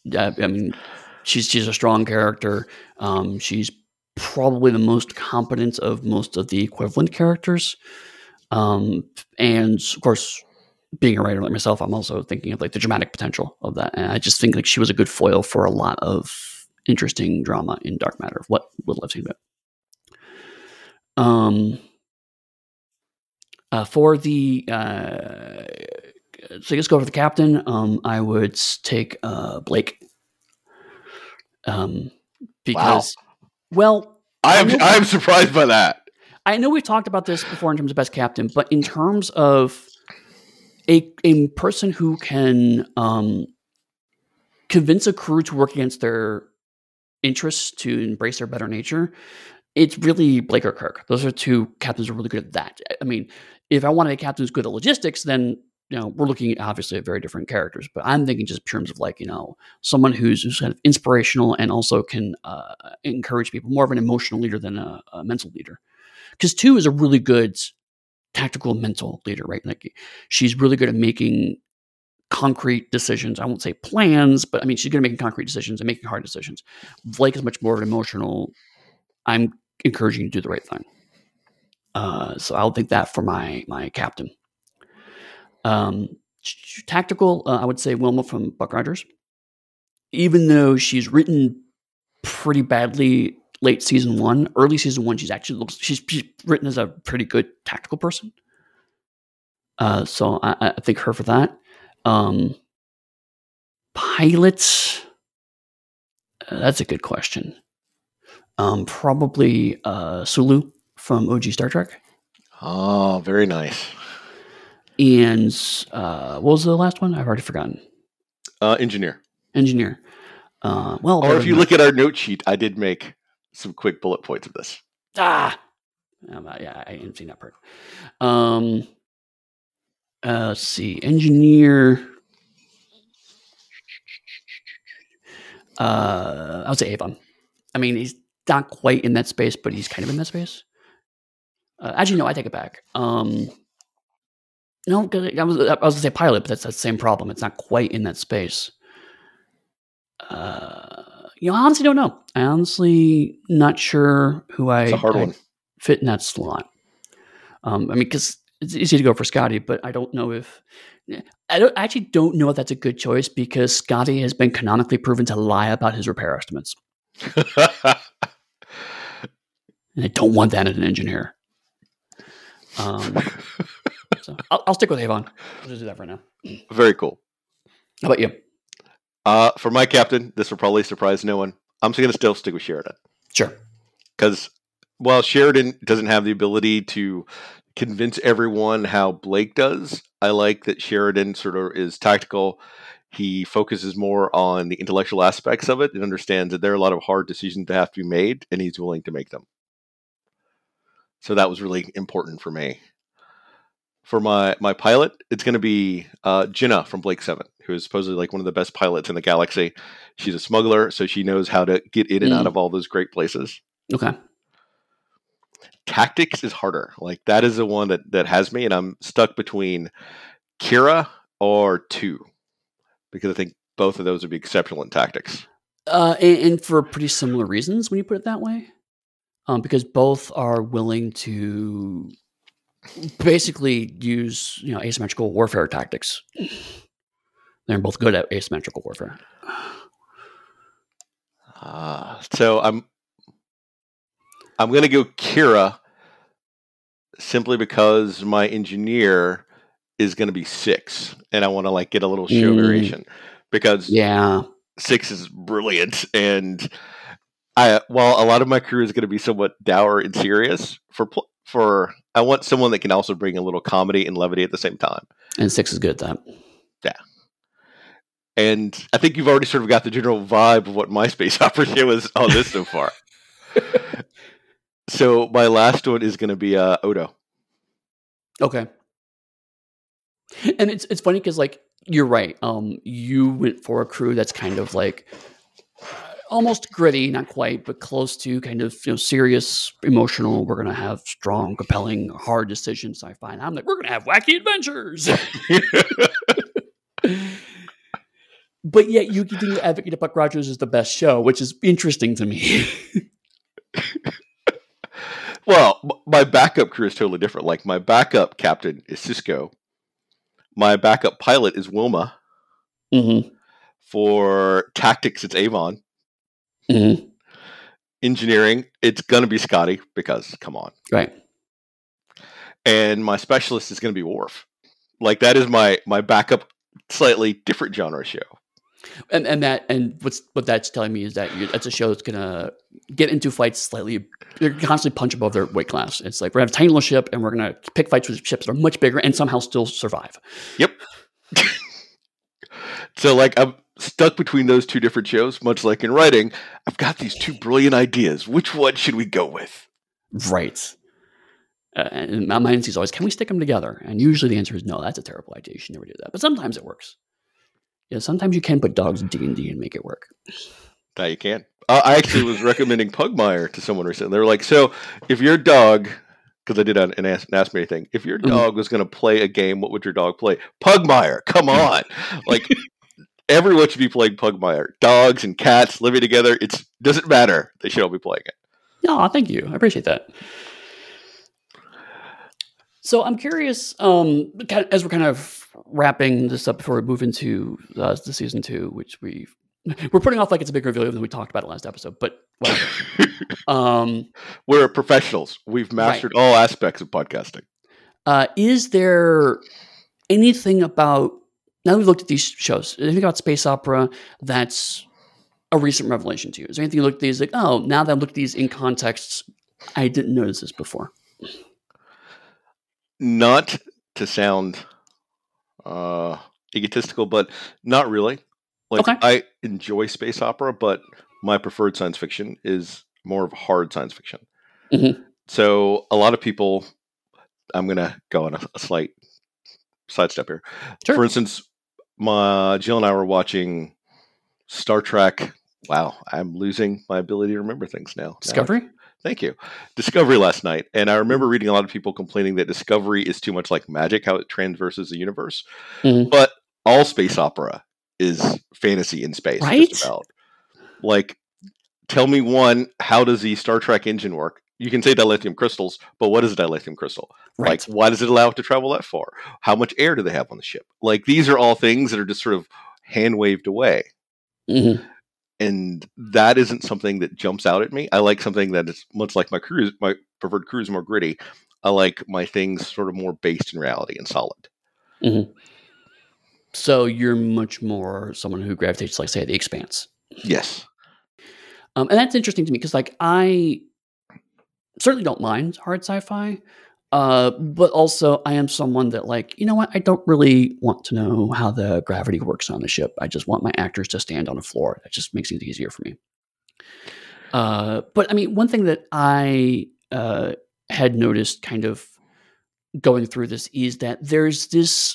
Yeah, I mean, she's she's a strong character. Um, she's probably the most competent of most of the equivalent characters. Um, and of course, being a writer like myself, I'm also thinking of like the dramatic potential of that. And I just think like she was a good foil for a lot of interesting drama in Dark Matter. What little I've seen it. Um, uh, for the uh, so I guess go for the captain. Um, I would take uh, Blake. Um, because, wow. well, I am I am surprised by that. I know we've talked about this before in terms of best captain, but in terms of a a person who can um, convince a crew to work against their interests to embrace their better nature, it's really Blake or Kirk. Those are two captains who are really good at that. I mean, if I wanted a captain who's good at logistics, then you know we're looking at obviously at very different characters. But I'm thinking just in terms of like you know someone who's, who's kind of inspirational and also can uh, encourage people, more of an emotional leader than a, a mental leader. Because two is a really good tactical mental leader, right? Like she's really good at making concrete decisions. I won't say plans, but I mean she's good at making concrete decisions and making hard decisions. Blake is much more of an emotional. I'm encouraging you to do the right thing. Uh, so I'll think that for my my captain. Um, tactical, uh, I would say Wilma from Buck Rogers. Even though she's written pretty badly late season one, early season one, she's actually looks she's, she's written as a pretty good tactical person. Uh, so I, I, think her for that. Um, pilots, uh, that's a good question. Um, probably uh, Sulu from OG Star Trek. Oh, very nice. And uh, what was the last one? I've already forgotten. Uh, engineer. Engineer. Uh, well, or if you look at our note sheet, I did make some quick bullet points of this. Ah, um, yeah, I didn't see that part. Um, uh, let's see, engineer. Uh, I would say Avon. I mean, he's not quite in that space, but he's kind of in that space. Uh, actually, no, I take it back. Um, no, I was, I was going to say pilot, but that's the same problem. It's not quite in that space. Uh, you know, I honestly don't know. I honestly not sure who I, I fit in that slot. Um, I mean, because it's easy to go for Scotty, but I don't know if I don't I actually don't know if that's a good choice because Scotty has been canonically proven to lie about his repair estimates. and I don't want that in an engineer. Um, so I'll, I'll, stick with Avon. I'll just do that for now. Very cool. How about you? Uh, for my captain, this will probably surprise no one. I'm going to still stick with Sheridan. Sure. Because while Sheridan doesn't have the ability to convince everyone how Blake does, I like that Sheridan sort of is tactical. He focuses more on the intellectual aspects of it and understands that there are a lot of hard decisions that have to be made, and he's willing to make them. So that was really important for me. For my my pilot, it's going to be uh, Jenna from Blake Seven, who is supposedly like one of the best pilots in the galaxy. She's a smuggler, so she knows how to get in and mm. out of all those great places. Okay. Tactics is harder. Like that is the one that that has me, and I'm stuck between Kira or two, because I think both of those would be exceptional in tactics. Uh, and, and for pretty similar reasons when you put it that way um, because both are willing to basically use you know asymmetrical warfare tactics. They're both good at asymmetrical warfare. Uh, so I'm I'm going to go Kira simply because my engineer is going to be six, and I want to like get a little show mm. variation because yeah, six is brilliant and I while a lot of my crew is going to be somewhat dour and serious for for I want someone that can also bring a little comedy and levity at the same time. And six is good at that. Yeah. And I think you've already sort of got the general vibe of what my space opera is on this so far. so my last one is going to be uh, Odo. Okay. And it's it's funny because like you're right. Um, you went for a crew that's kind of like almost gritty, not quite, but close to kind of you know serious, emotional. We're gonna have strong, compelling, hard decisions. I find I'm like we're gonna have wacky adventures. but yet you continue to advocate that Buck Rogers is the best show, which is interesting to me. well, my backup crew is totally different. Like my backup captain is Sisko. My backup pilot is Wilma. Mm-hmm. For tactics, it's Avon. Mm-hmm. Engineering, it's going to be Scotty because come on. Right. And my specialist is going to be Worf. Like that is my my backup slightly different genre show. And and that and what's what that's telling me is that that's a show that's gonna get into fights slightly. They're constantly punch above their weight class. It's like we're gonna have a tiny little ship and we're gonna pick fights with ships that are much bigger and somehow still survive. Yep. so like I'm stuck between those two different shows, much like in writing. I've got these two brilliant ideas. Which one should we go with? Right. Uh, and my mind is always, can we stick them together? And usually the answer is no. That's a terrible idea. You should never do that. But sometimes it works. Yeah, sometimes you can put dogs in D and D and make it work. That you can. Uh, I actually was recommending Pugmire to someone recently. They were like, "So, if your dog, because I did an ask, ask me anything, if your mm-hmm. dog mm-hmm. was going to play a game, what would your dog play? Pugmire. Come on, like everyone should be playing Pugmire. Dogs and cats living together. It doesn't matter. They should all be playing it. No, thank you. I appreciate that. So I'm curious, um, as we're kind of wrapping this up before we move into uh, the season two, which we we're putting off like it's a big reveal than we talked about it last episode, but um, we're professionals. We've mastered right. all aspects of podcasting. Uh, is there anything about now that we've looked at these shows, anything about space opera that's a recent revelation to you? Is there anything you look at these like, oh, now that I look at these in context, I didn't notice this before? Not to sound uh, egotistical, but not really. Like okay. I enjoy space opera, but my preferred science fiction is more of hard science fiction. Mm-hmm. So a lot of people, I'm gonna go on a, a slight sidestep here. Sure. For instance, my Jill and I were watching Star Trek. Wow, I'm losing my ability to remember things now. Discovery. Now, Thank you. Discovery last night. And I remember reading a lot of people complaining that Discovery is too much like magic, how it transverses the universe. Mm-hmm. But all space opera is fantasy in space. Right. Like, tell me one, how does the Star Trek engine work? You can say dilithium crystals, but what is a dilithium crystal? Right. Like, why does it allow it to travel that far? How much air do they have on the ship? Like, these are all things that are just sort of hand waved away. Mm-hmm and that isn't something that jumps out at me. I like something that is much like my cruise. My preferred cruise more gritty. I like my things sort of more based in reality and solid. Mm-hmm. So you're much more someone who gravitates, like, say, the Expanse. Yes. Um, and that's interesting to me because, like, I certainly don't mind hard sci-fi, uh, but also, I am someone that, like, you know what? I don't really want to know how the gravity works on the ship. I just want my actors to stand on a floor. That just makes it easier for me. Uh, but I mean, one thing that I uh, had noticed kind of going through this is that there's this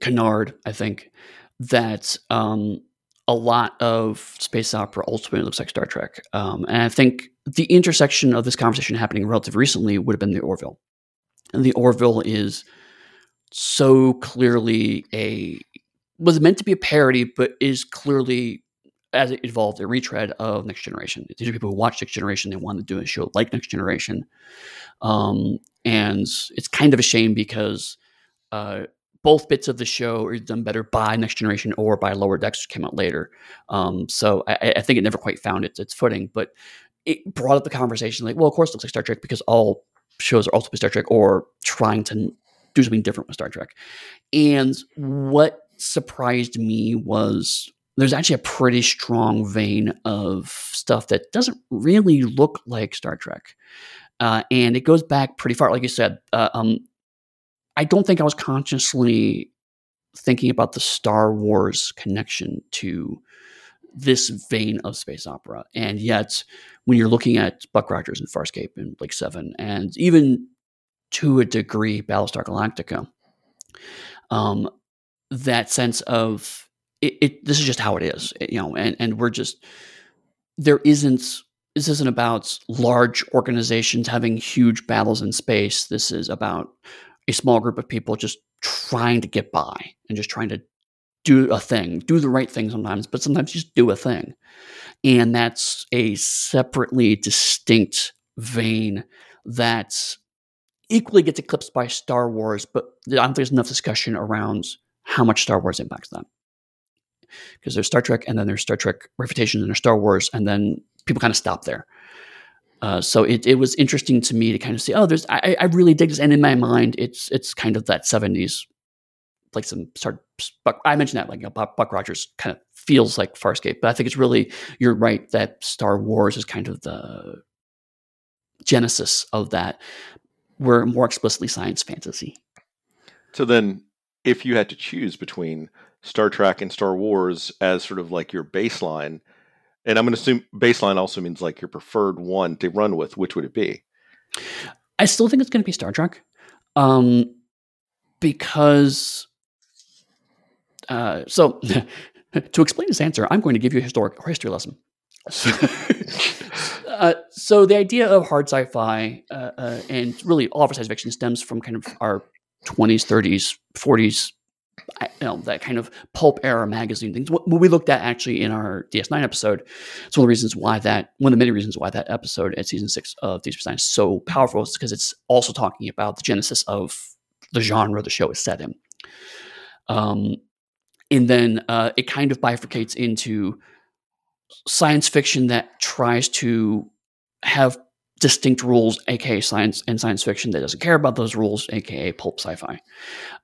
canard, I think, that um, a lot of space opera ultimately looks like Star Trek. Um, and I think the intersection of this conversation happening relatively recently would have been the Orville. And the Orville is so clearly a was meant to be a parody, but is clearly as it evolved a retread of Next Generation. These are people who watch Next Generation. They want to do a show like Next Generation, um, and it's kind of a shame because uh, both bits of the show are done better by Next Generation or by Lower Decks, which came out later. Um, so I, I, think it never quite found its, its footing, but it brought up the conversation like, well, of course it looks like Star Trek because all shows are ultimately Star Trek or trying to do something different with Star Trek. And what surprised me was there's actually a pretty strong vein of stuff that doesn't really look like Star Trek. Uh, and it goes back pretty far. Like you said, uh, um, I don't think I was consciously thinking about the Star Wars connection to this vein of space opera. And yet, when you're looking at Buck Rogers and Farscape and Blake Seven, and even to a degree Battlestar Galactica, um, that sense of it, it, this is just how it is, you know, and, and we're just there isn't this isn't about large organizations having huge battles in space. This is about a small group of people just trying to get by and just trying to do a thing, do the right thing sometimes, but sometimes just do a thing. And that's a separately distinct vein that equally gets eclipsed by Star Wars, but I don't think there's enough discussion around how much Star Wars impacts them. Because there's Star Trek, and then there's Star Trek reputation, and there's Star Wars, and then people kind of stop there. Uh, so it, it was interesting to me to kind of see, oh, there's I, I really dig this, and in my mind, it's it's kind of that '70s, like some start. Buck, I mentioned that like you know, Buck, Buck Rogers kind of feels like Farscape, but I think it's really you're right that Star Wars is kind of the genesis of that. We're more explicitly science fantasy. So then, if you had to choose between Star Trek and Star Wars as sort of like your baseline, and I'm going to assume baseline also means like your preferred one to run with, which would it be? I still think it's going to be Star Trek, um, because uh, so to explain this answer, I'm going to give you a historic history lesson. uh, so the idea of hard sci-fi uh, uh, and really all of science fiction stems from kind of our 20s, 30s, 40s, you know, that kind of pulp era magazine things. What, we looked at actually in our DS9 episode, it's one of the reasons why that, one of the many reasons why that episode at season six of DS9 is so powerful is because it's also talking about the genesis of the genre the show is set in. Um, and then uh, it kind of bifurcates into science fiction that tries to have distinct rules, aka science and science fiction that doesn't care about those rules, aka pulp sci-fi.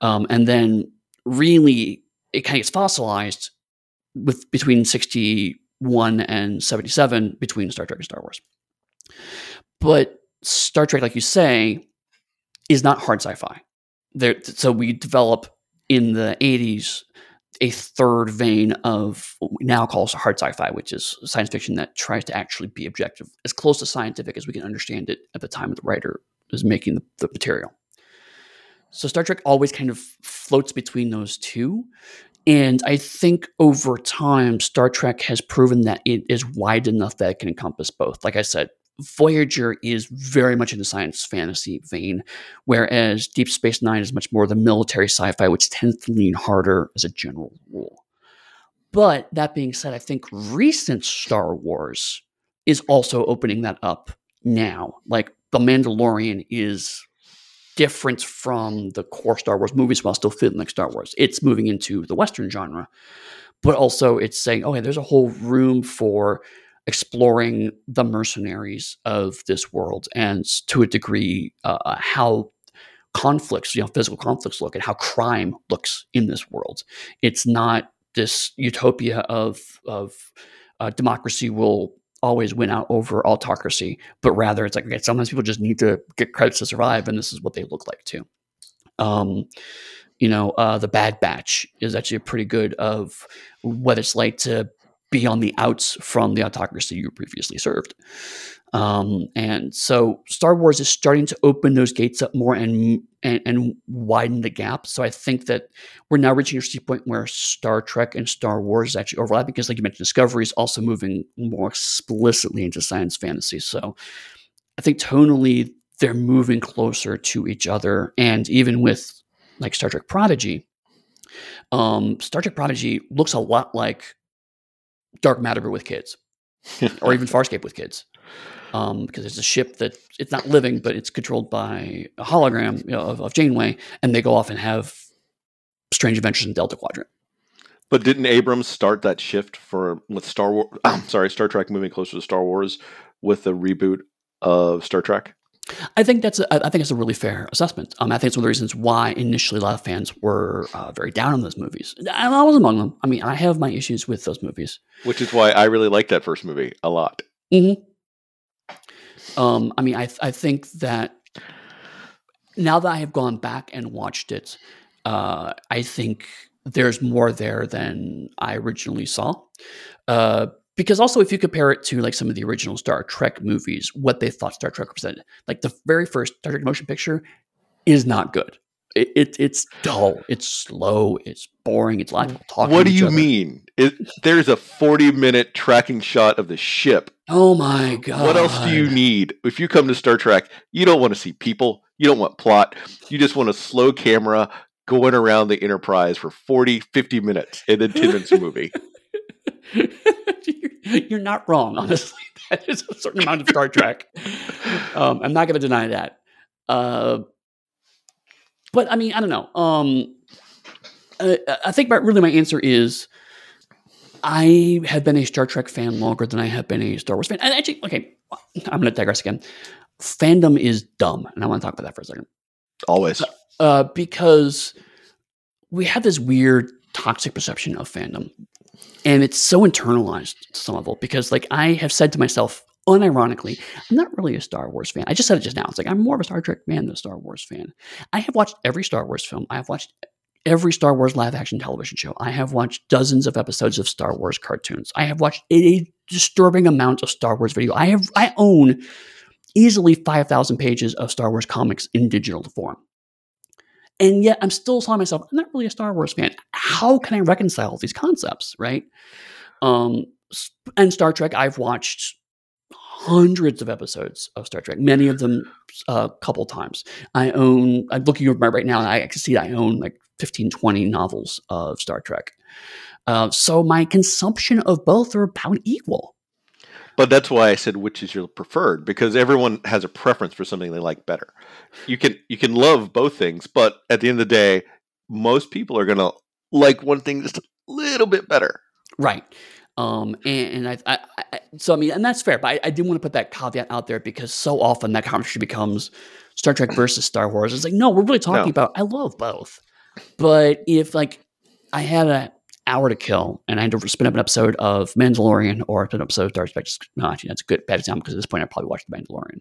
Um, and then really it kind of gets fossilized with between 61 and 77 between Star Trek and Star Wars. But Star Trek, like you say, is not hard sci-fi. There, so we develop in the 80s a third vein of what we now call hard sci-fi, which is science fiction that tries to actually be objective, as close to scientific as we can understand it at the time the writer is making the, the material. So Star Trek always kind of floats between those two. And I think over time, Star Trek has proven that it is wide enough that it can encompass both. Like I said, Voyager is very much in the science fantasy vein, whereas Deep Space Nine is much more the military sci fi, which tends to lean harder as a general rule. But that being said, I think recent Star Wars is also opening that up now. Like The Mandalorian is different from the core Star Wars movies while still feeling like Star Wars. It's moving into the Western genre, but also it's saying, okay, there's a whole room for exploring the mercenaries of this world and to a degree uh, uh, how conflicts you know physical conflicts look and how crime looks in this world. It's not this utopia of of uh, democracy will always win out over autocracy but rather it's like okay sometimes people just need to get credits to survive and this is what they look like too. Um, you know uh, the bad batch is actually pretty good of what it's like to be on the outs from the autocracy you previously served. Um, and so Star Wars is starting to open those gates up more and, and, and widen the gap. So I think that we're now reaching a point where Star Trek and Star Wars actually overlap because, like you mentioned, Discovery is also moving more explicitly into science fantasy. So I think tonally they're moving closer to each other, and even with like Star Trek Prodigy, um, Star Trek Prodigy looks a lot like dark matter with kids, or even Farscape with kids, um, because it's a ship that it's not living, but it's controlled by a hologram you know, of, of Janeway, and they go off and have strange adventures in Delta Quadrant. But didn't Abrams start that shift for with Star Wars? sorry, Star Trek moving closer to Star Wars with the reboot of Star Trek? I think that's a, I think it's a really fair assessment. Um, I think it's one of the reasons why initially a lot of fans were uh, very down on those movies. And I was among them. I mean, I have my issues with those movies, which is why I really like that first movie a lot. Mm-hmm. Um, I mean, I I think that now that I have gone back and watched it, uh, I think there's more there than I originally saw. Uh, because also if you compare it to like some of the original Star Trek movies, what they thought Star Trek represented, like the very first Star Trek motion picture is not good. It, it it's dull, it's slow, it's boring, it's like mm. talking. What do you other. mean? It, there's a 40 minute tracking shot of the ship. Oh my god! What else do you need? If you come to Star Trek, you don't want to see people, you don't want plot, you just want a slow camera going around the Enterprise for 40, 50 minutes, and then 10 minutes movie. You're not wrong, honestly. That is a certain amount of Star Trek. Um, I'm not going to deny that. Uh, but I mean, I don't know. Um, I, I think my, really my answer is I have been a Star Trek fan longer than I have been a Star Wars fan. And actually, okay, I'm going to digress again. Fandom is dumb, and I want to talk about that for a second. Always, uh, because we have this weird toxic perception of fandom and it's so internalized to some level because like i have said to myself unironically i'm not really a star wars fan i just said it just now it's like i'm more of a star trek fan than a star wars fan i have watched every star wars film i have watched every Star Wars live action television show. I have watched dozens of episodes of Star Wars cartoons. I have watched a disturbing amount of Star Wars video. I have I own easily 5,000 pages of Star Wars comics in digital form. And yet I'm still telling myself, I'm not really a Star Wars fan. How can I reconcile these concepts, right? Um, and Star Trek, I've watched hundreds of episodes of Star Trek, many of them a uh, couple times. I own, I'm looking over my right now, and I can see I own like 15, 20 novels of Star Trek. Uh, so my consumption of both are about equal. But that's why I said which is your preferred because everyone has a preference for something they like better. You can you can love both things, but at the end of the day, most people are going to like one thing just a little bit better. Right. Um, and, and I, I, I, so I mean, and that's fair, but I, I did want to put that caveat out there because so often that conversation becomes Star Trek versus Star Wars. It's like, no, we're really talking no. about I love both. But if like I had an hour to kill and I had to spin up an episode of Mandalorian or spin an episode of Star Trek, no, actually that's a good bad example because at this point I probably watched The Mandalorian.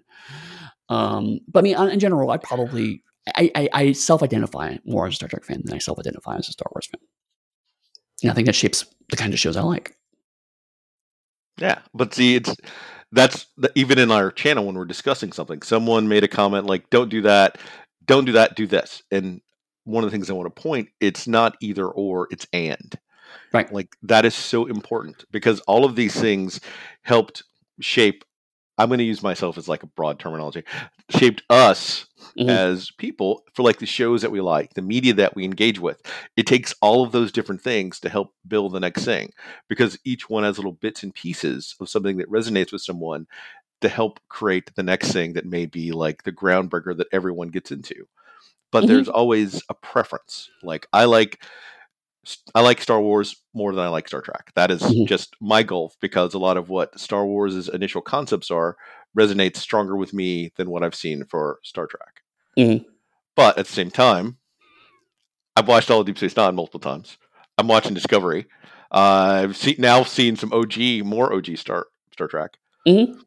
Um, but I mean, in general, I probably I, I, I self-identify more as a Star Trek fan than I self-identify as a Star Wars fan. And I think that shapes the kind of shows I like. Yeah, but see, it's that's the, even in our channel when we're discussing something, someone made a comment like, "Don't do that, don't do that, do this," and one of the things I want to point, it's not either or, it's and. Right. Like that is so important because all of these things helped shape I'm going to use myself as like a broad terminology, shaped us mm-hmm. as people for like the shows that we like, the media that we engage with. It takes all of those different things to help build the next thing because each one has little bits and pieces of something that resonates with someone to help create the next thing that may be like the groundbreaker that everyone gets into. But mm-hmm. there's always a preference. Like I like I like Star Wars more than I like Star Trek. That is mm-hmm. just my goal because a lot of what Star Wars' initial concepts are resonates stronger with me than what I've seen for Star Trek. Mm-hmm. But at the same time, I've watched all of Deep Space Nine multiple times. I'm watching Discovery. Uh, I've seen, now seen some OG, more OG Star Star Trek. Mm-hmm.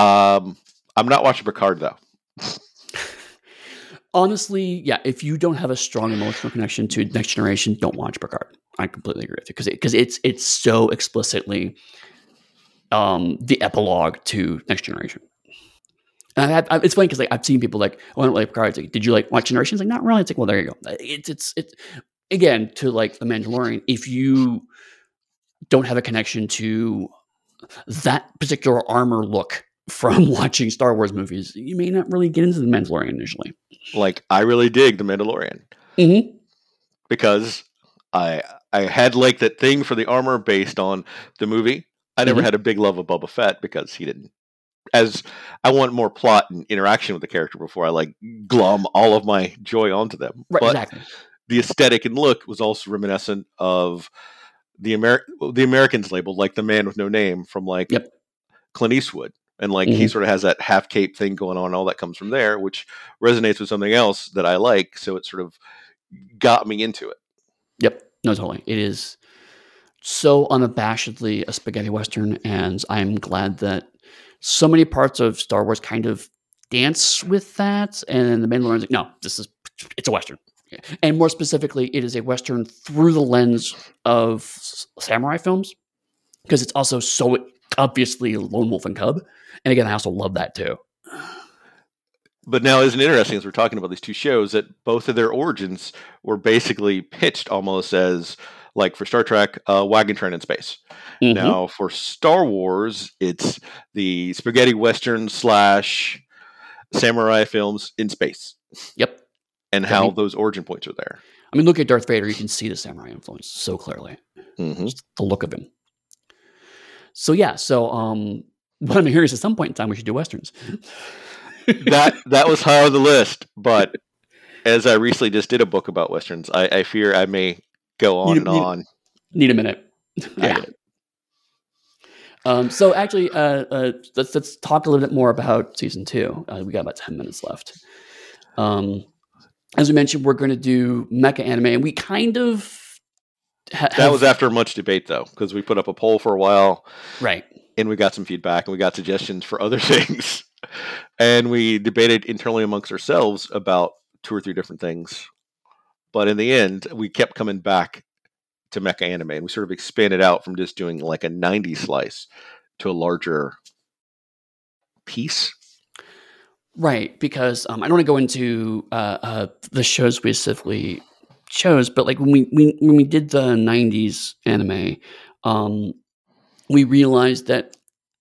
Um, I'm not watching Picard though. honestly, yeah, if you don't have a strong emotional connection to Next Generation, don't watch Picard. I completely agree with you because because it, it's it's so explicitly um, the epilogue to Next Generation. And I, I, it's funny because like I've seen people like, oh, I don't like Picard. It's like, did you like watch Generations? Like, not really. It's like, well, there you go. It's it's it's again to like the Mandalorian. If you don't have a connection to that particular armor look from watching Star Wars movies, you may not really get into the Mandalorian initially. Like I really dig the Mandalorian mm-hmm. because I I had like that thing for the armor based on the movie. I never mm-hmm. had a big love of Boba Fett because he didn't. As I want more plot and interaction with the character before I like glum all of my joy onto them. Right, but exactly. The aesthetic and look was also reminiscent of the Amer- the Americans labeled like the man with no name from like yep. Clint Eastwood and like mm-hmm. he sort of has that half cape thing going on all that comes from there which resonates with something else that i like so it sort of got me into it. Yep. No totally. It is so unabashedly a spaghetti western and i'm glad that so many parts of star wars kind of dance with that and the mandalorian's like no this is it's a western. And more specifically it is a western through the lens of samurai films because it's also so obviously lone wolf and cub and again, I also love that too. But now, isn't it interesting as we're talking about these two shows that both of their origins were basically pitched almost as like for Star Trek, uh, wagon train in space. Mm-hmm. Now, for Star Wars, it's the spaghetti western slash samurai films in space. Yep. And how I mean, those origin points are there. I mean, look at Darth Vader; you can see the samurai influence so clearly. Mm-hmm. the look of him. So yeah, so um, what I'm hearing is at some point in time we should do westerns. that that was high on the list, but as I recently just did a book about westerns, I, I fear I may go on need, and need, on. Need a minute. Yeah. Um, so actually, uh, uh, let's let's talk a little bit more about season two. Uh, we got about ten minutes left. Um, as we mentioned, we're going to do mecha anime, and we kind of ha- that was after much debate, though, because we put up a poll for a while, right? and we got some feedback and we got suggestions for other things. and we debated internally amongst ourselves about two or three different things but in the end, we kept coming back to mecha anime, and we sort of expanded out from just doing like a 90 slice to a larger piece. Right, because um, I don't want to go into uh, uh, the shows we specifically chose, but like when we, we when we did the '90s anime, um, we realized that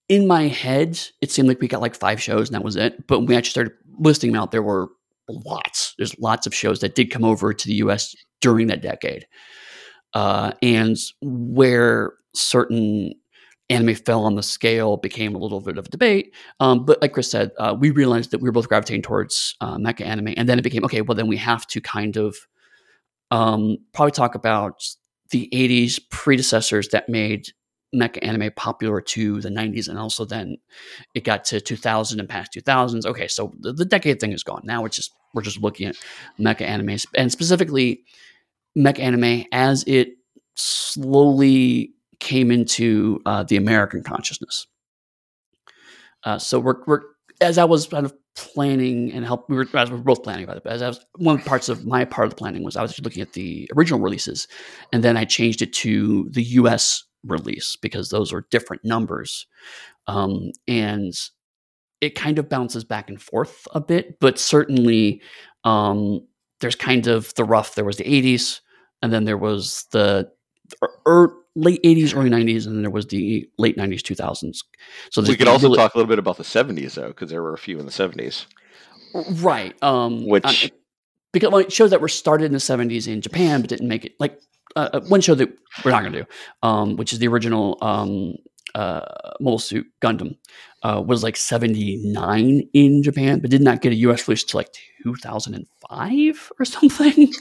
in my head it seemed like we got like five shows and that was it. But when we actually started listing them out, there were lots. There's lots of shows that did come over to the U.S. during that decade, uh, and where certain anime fell on the scale became a little bit of a debate. Um, but like Chris said, uh, we realized that we were both gravitating towards uh, mecha anime, and then it became okay. Well, then we have to kind of um, probably talk about the '80s predecessors that made mecha anime popular to the 90s and also then it got to 2000 and past 2000s okay so the, the decade thing is gone now it's just we're just looking at mecha anime and specifically mecha anime as it slowly came into uh, the American consciousness. Uh, so we're, we're as I was kind of planning and help we were as we were both planning it. But as I was one the parts of my part of the planning was I was looking at the original releases, and then I changed it to the U.S. release because those are different numbers, um, and it kind of bounces back and forth a bit. But certainly, um, there's kind of the rough. There was the '80s, and then there was the er, late 80s, early 90s, and then there was the late 90s, 2000s. So we could also really, talk a little bit about the 70s, though, because there were a few in the 70s. Right. Um, Which. Because it shows that were started in the 70s in Japan, but didn't make it. Like uh, uh one show that we're not going to do, um, which is the original um, uh, Mobile Suit Gundam, uh, was like 79 in Japan, but did not get a US release until like 2005 or something.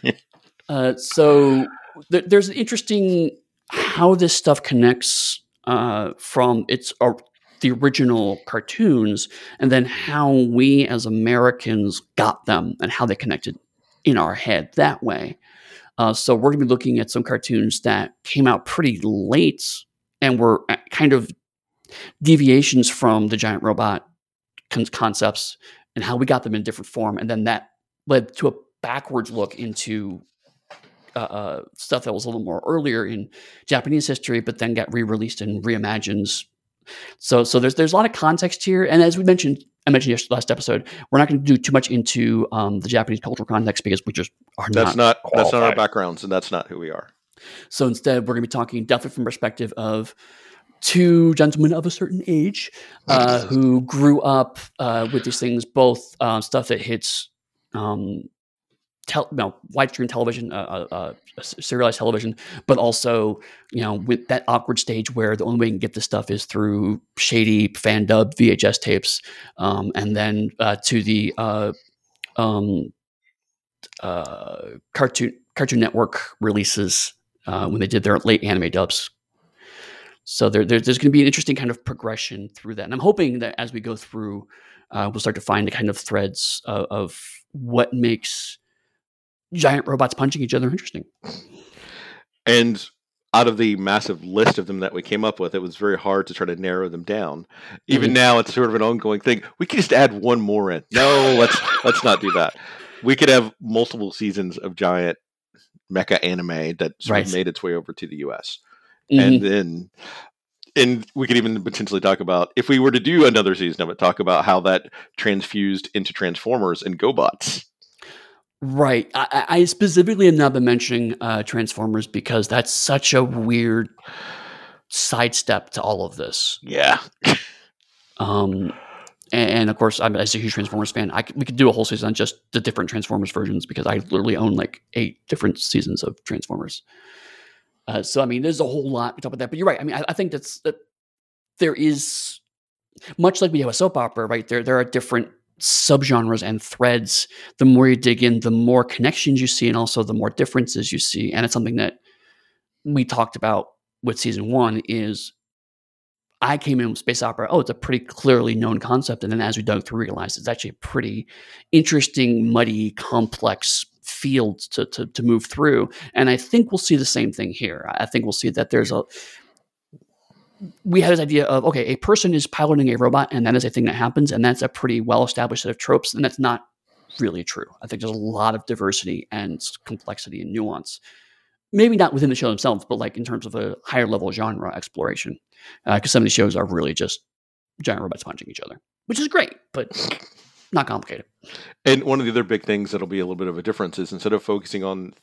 uh, so th- there's an interesting how this stuff connects uh, from its the original cartoons, and then how we as Americans got them and how they connected in our head that way. Uh, so we're going to be looking at some cartoons that came out pretty late and were uh, kind of deviations from the giant robot con- concepts and how we got them in different form, and then that led to a backwards look into uh, uh, stuff that was a little more earlier in Japanese history, but then got re-released and reimagines. So, so there's there's a lot of context here, and as we mentioned, I mentioned yesterday, last episode, we're not going to do too much into um, the Japanese cultural context because we just are that's not. not that's not our backgrounds, and that's not who we are. So instead, we're going to be talking definitely from perspective of two gentlemen of a certain age uh, who grew up uh, with these things, both uh, stuff that hits um, tel- no, widescreen television, uh, uh, uh serialized television, but also you know with that awkward stage where the only way you can get this stuff is through shady fan dub VHS tapes, um, and then uh, to the uh, um, uh, cartoon Cartoon Network releases when they did their late anime dubs. So there, there there's going to be an interesting kind of progression through that, and I'm hoping that as we go through, we'll start to find the kind of threads of, of what makes giant robots punching each other interesting. And out of the massive list of them that we came up with, it was very hard to try to narrow them down. Even mm-hmm. now, it's sort of an ongoing thing. We could just add one more in. No, let's let's not do that. We could have multiple seasons of giant mecha anime that sort right. of made its way over to the U.S. Mm-hmm. And then, and we could even potentially talk about if we were to do another season of it, talk about how that transfused into Transformers and GoBots. Right. I, I specifically have not been mentioning uh, Transformers because that's such a weird sidestep to all of this. Yeah. um, and, and, of course, I'm as a huge Transformers fan. I we could do a whole season on just the different Transformers versions because I literally own like eight different seasons of Transformers. Uh, so I mean, there's a whole lot to talk about that. But you're right. I mean, I, I think that's that. There is much like we have a soap opera, right? There there are different subgenres and threads, the more you dig in, the more connections you see, and also the more differences you see. And it's something that we talked about with season one is I came in with space opera. Oh, it's a pretty clearly known concept. And then as we dug through, realized it's actually a pretty interesting, muddy, complex field to, to, to move through. And I think we'll see the same thing here. I think we'll see that there's a we had this idea of okay, a person is piloting a robot, and that is a thing that happens, and that's a pretty well established set of tropes, and that's not really true. I think there's a lot of diversity and complexity and nuance. Maybe not within the show themselves, but like in terms of a higher level genre exploration. Because uh, some of these shows are really just giant robots punching each other, which is great, but not complicated. And one of the other big things that'll be a little bit of a difference is instead of focusing on,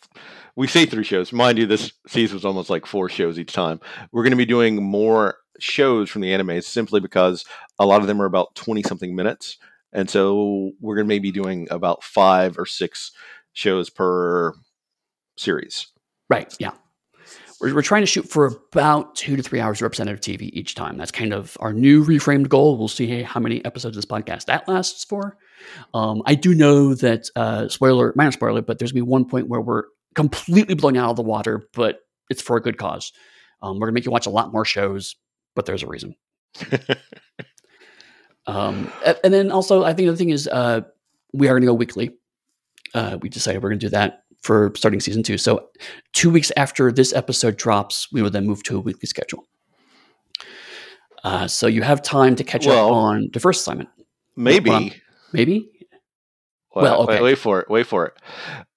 we say three shows. Mind you, this season was almost like four shows each time. We're going to be doing more shows from the anime simply because a lot of them are about 20 something minutes. And so we're going to maybe doing about five or six shows per series. Right. Yeah. We're, we're trying to shoot for about two to three hours of representative TV each time. That's kind of our new reframed goal. We'll see how many episodes of this podcast that lasts for. Um, I do know that, uh, spoiler, minor spoiler, but there's going to be one point where we're completely blown out of the water, but it's for a good cause. Um, we're going to make you watch a lot more shows, but there's a reason. um, and then also, I think the other thing is uh, we are going to go weekly. Uh, we decided we're going to do that for starting season two. So, two weeks after this episode drops, we will then move to a weekly schedule. Uh, so you have time to catch well, up on the first assignment. Maybe. maybe. Well, well okay. Wait, wait, for it. Wait for it.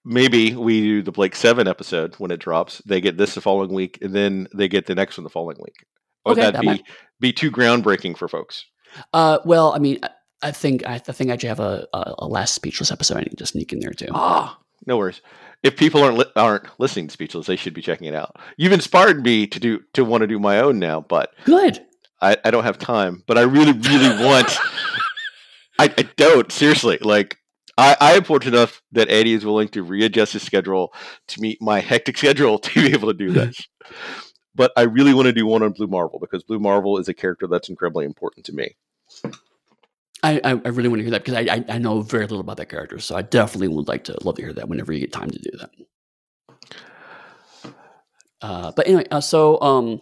Maybe we do the Blake Seven episode when it drops. They get this the following week, and then they get the next one the following week. Or okay, that, that be might... be too groundbreaking for folks? Uh, well, I mean, I think I, I think I actually have a, a, a, last speechless episode I need to sneak in there too. Ah, no worries. If people aren't li- aren't listening to speechless, they should be checking it out. You've inspired me to do to want to do my own now, but good. I, I don't have time, but I really really want. I, I don't seriously like. I, I am fortunate enough that Eddy is willing to readjust his schedule to meet my hectic schedule to be able to do this but I really want to do one on Blue Marvel because Blue Marvel is a character that's incredibly important to me. I, I really want to hear that because I, I, I know very little about that character, so I definitely would like to love to hear that whenever you get time to do that. Uh, but anyway, uh, so um,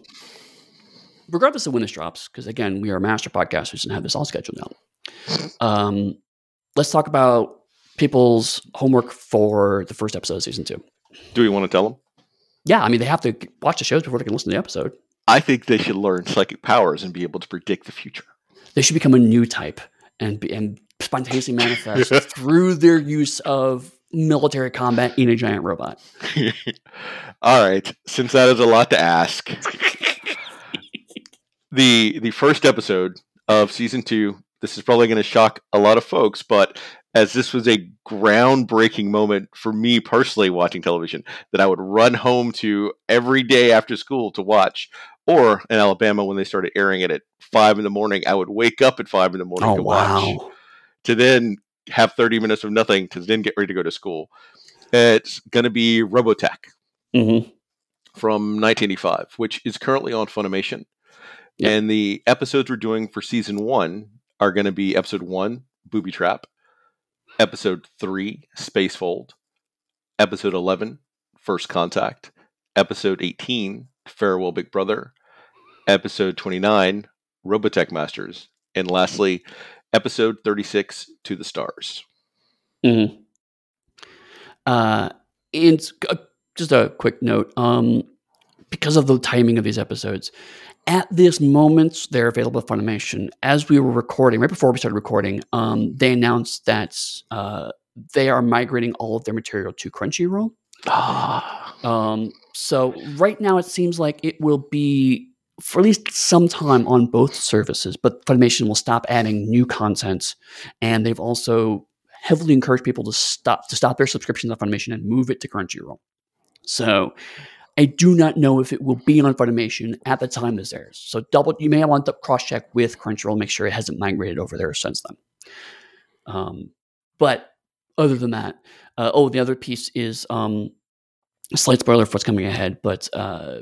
regardless of when this drops, because again, we are master podcasters and have this all scheduled now. Um, let's talk about people's homework for the first episode of season two. Do we want to tell them? Yeah, I mean they have to watch the shows before they can listen to the episode. I think they should learn psychic powers and be able to predict the future. They should become a new type and be, and spontaneously manifest through their use of military combat in a giant robot. All right, since that is a lot to ask, the the first episode of season two. This is probably going to shock a lot of folks, but as this was a groundbreaking moment for me personally watching television that I would run home to every day after school to watch. Or in Alabama, when they started airing it at five in the morning, I would wake up at five in the morning oh, to wow. watch, to then have 30 minutes of nothing to then get ready to go to school. It's going to be Robotech mm-hmm. from 1985, which is currently on Funimation. Yep. And the episodes we're doing for season one are going to be episode one, Booby Trap, Episode 3, Spacefold. Episode 11, First Contact. Episode 18, Farewell Big Brother. Episode 29, Robotech Masters. And lastly, Episode 36, To the Stars. Mm-hmm. Uh, and uh, just a quick note um, because of the timing of these episodes, at this moment, they're available at Funimation. As we were recording, right before we started recording, um, they announced that uh, they are migrating all of their material to Crunchyroll. Ah. Um, so right now, it seems like it will be for at least some time on both services, but Funimation will stop adding new content, and they've also heavily encouraged people to stop to stop their subscriptions on Funimation and move it to Crunchyroll. So I do not know if it will be on Funimation at the time this airs. So double, you may want to cross check with Crunchyroll, make sure it hasn't migrated over there since then. Um, but other than that, uh, oh, the other piece is um, slight spoiler for what's coming ahead, but uh,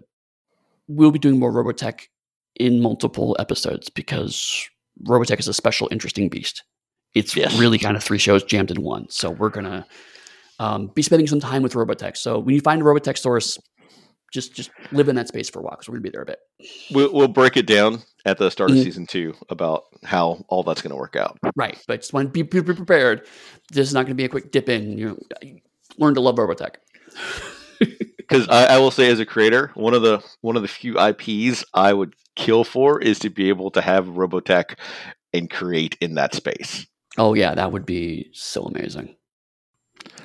we'll be doing more Robotech in multiple episodes because Robotech is a special, interesting beast. It's yes. really kind of three shows jammed in one. So we're gonna um, be spending some time with Robotech. So when you find a Robotech source, just just live in that space for a while because we're gonna be there a bit. We'll, we'll break it down at the start of mm-hmm. season two about how all that's going to work out. Right, but just want to be, be, prepared. This is not going to be a quick dip in. You know, learn to love Robotech. Because I, I, will say, as a creator, one of the one of the few IPs I would kill for is to be able to have Robotech and create in that space. Oh yeah, that would be so amazing.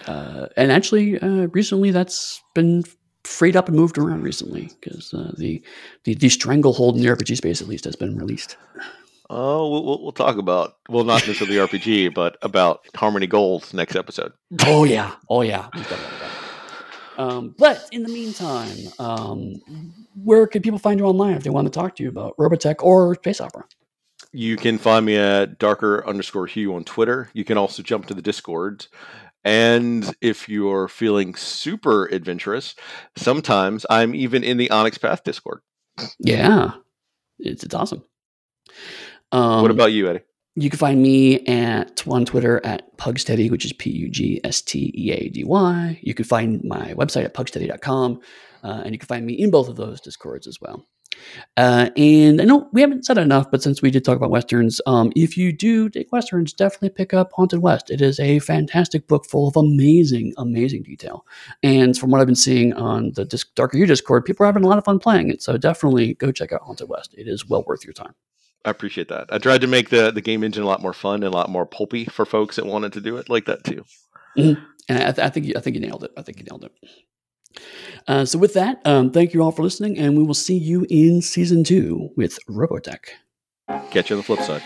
Uh, and actually, uh, recently that's been freed up and moved around recently because uh, the, the the stranglehold in the RPG space at least has been released. Oh, we'll, we'll talk about well, not necessarily RPG, but about Harmony Gold next episode. Oh yeah, oh yeah. Um, but in the meantime, um, where can people find you online if they want to talk to you about Robotech or space opera? You can find me at darker underscore hue on Twitter. You can also jump to the Discord. And if you're feeling super adventurous, sometimes I'm even in the Onyx Path Discord. Yeah, it's, it's awesome. Um, what about you, Eddy? You can find me at on Twitter at Pugsteady, which is P U G S T E A D Y. You can find my website at pugsteady.com, uh, and you can find me in both of those discords as well. Uh, and I know we haven't said enough, but since we did talk about westerns, um, if you do take westerns, definitely pick up Haunted West. It is a fantastic book full of amazing, amazing detail. And from what I've been seeing on the Disc- Darker Hue Discord, people are having a lot of fun playing it. So definitely go check out Haunted West. It is well worth your time. I appreciate that. I tried to make the the game engine a lot more fun and a lot more pulpy for folks that wanted to do it like that too. Mm-hmm. And I, th- I, think you, I think you nailed it. I think you nailed it. Uh, so with that, um, thank you all for listening, and we will see you in season two with Robotech. Catch you on the flip side.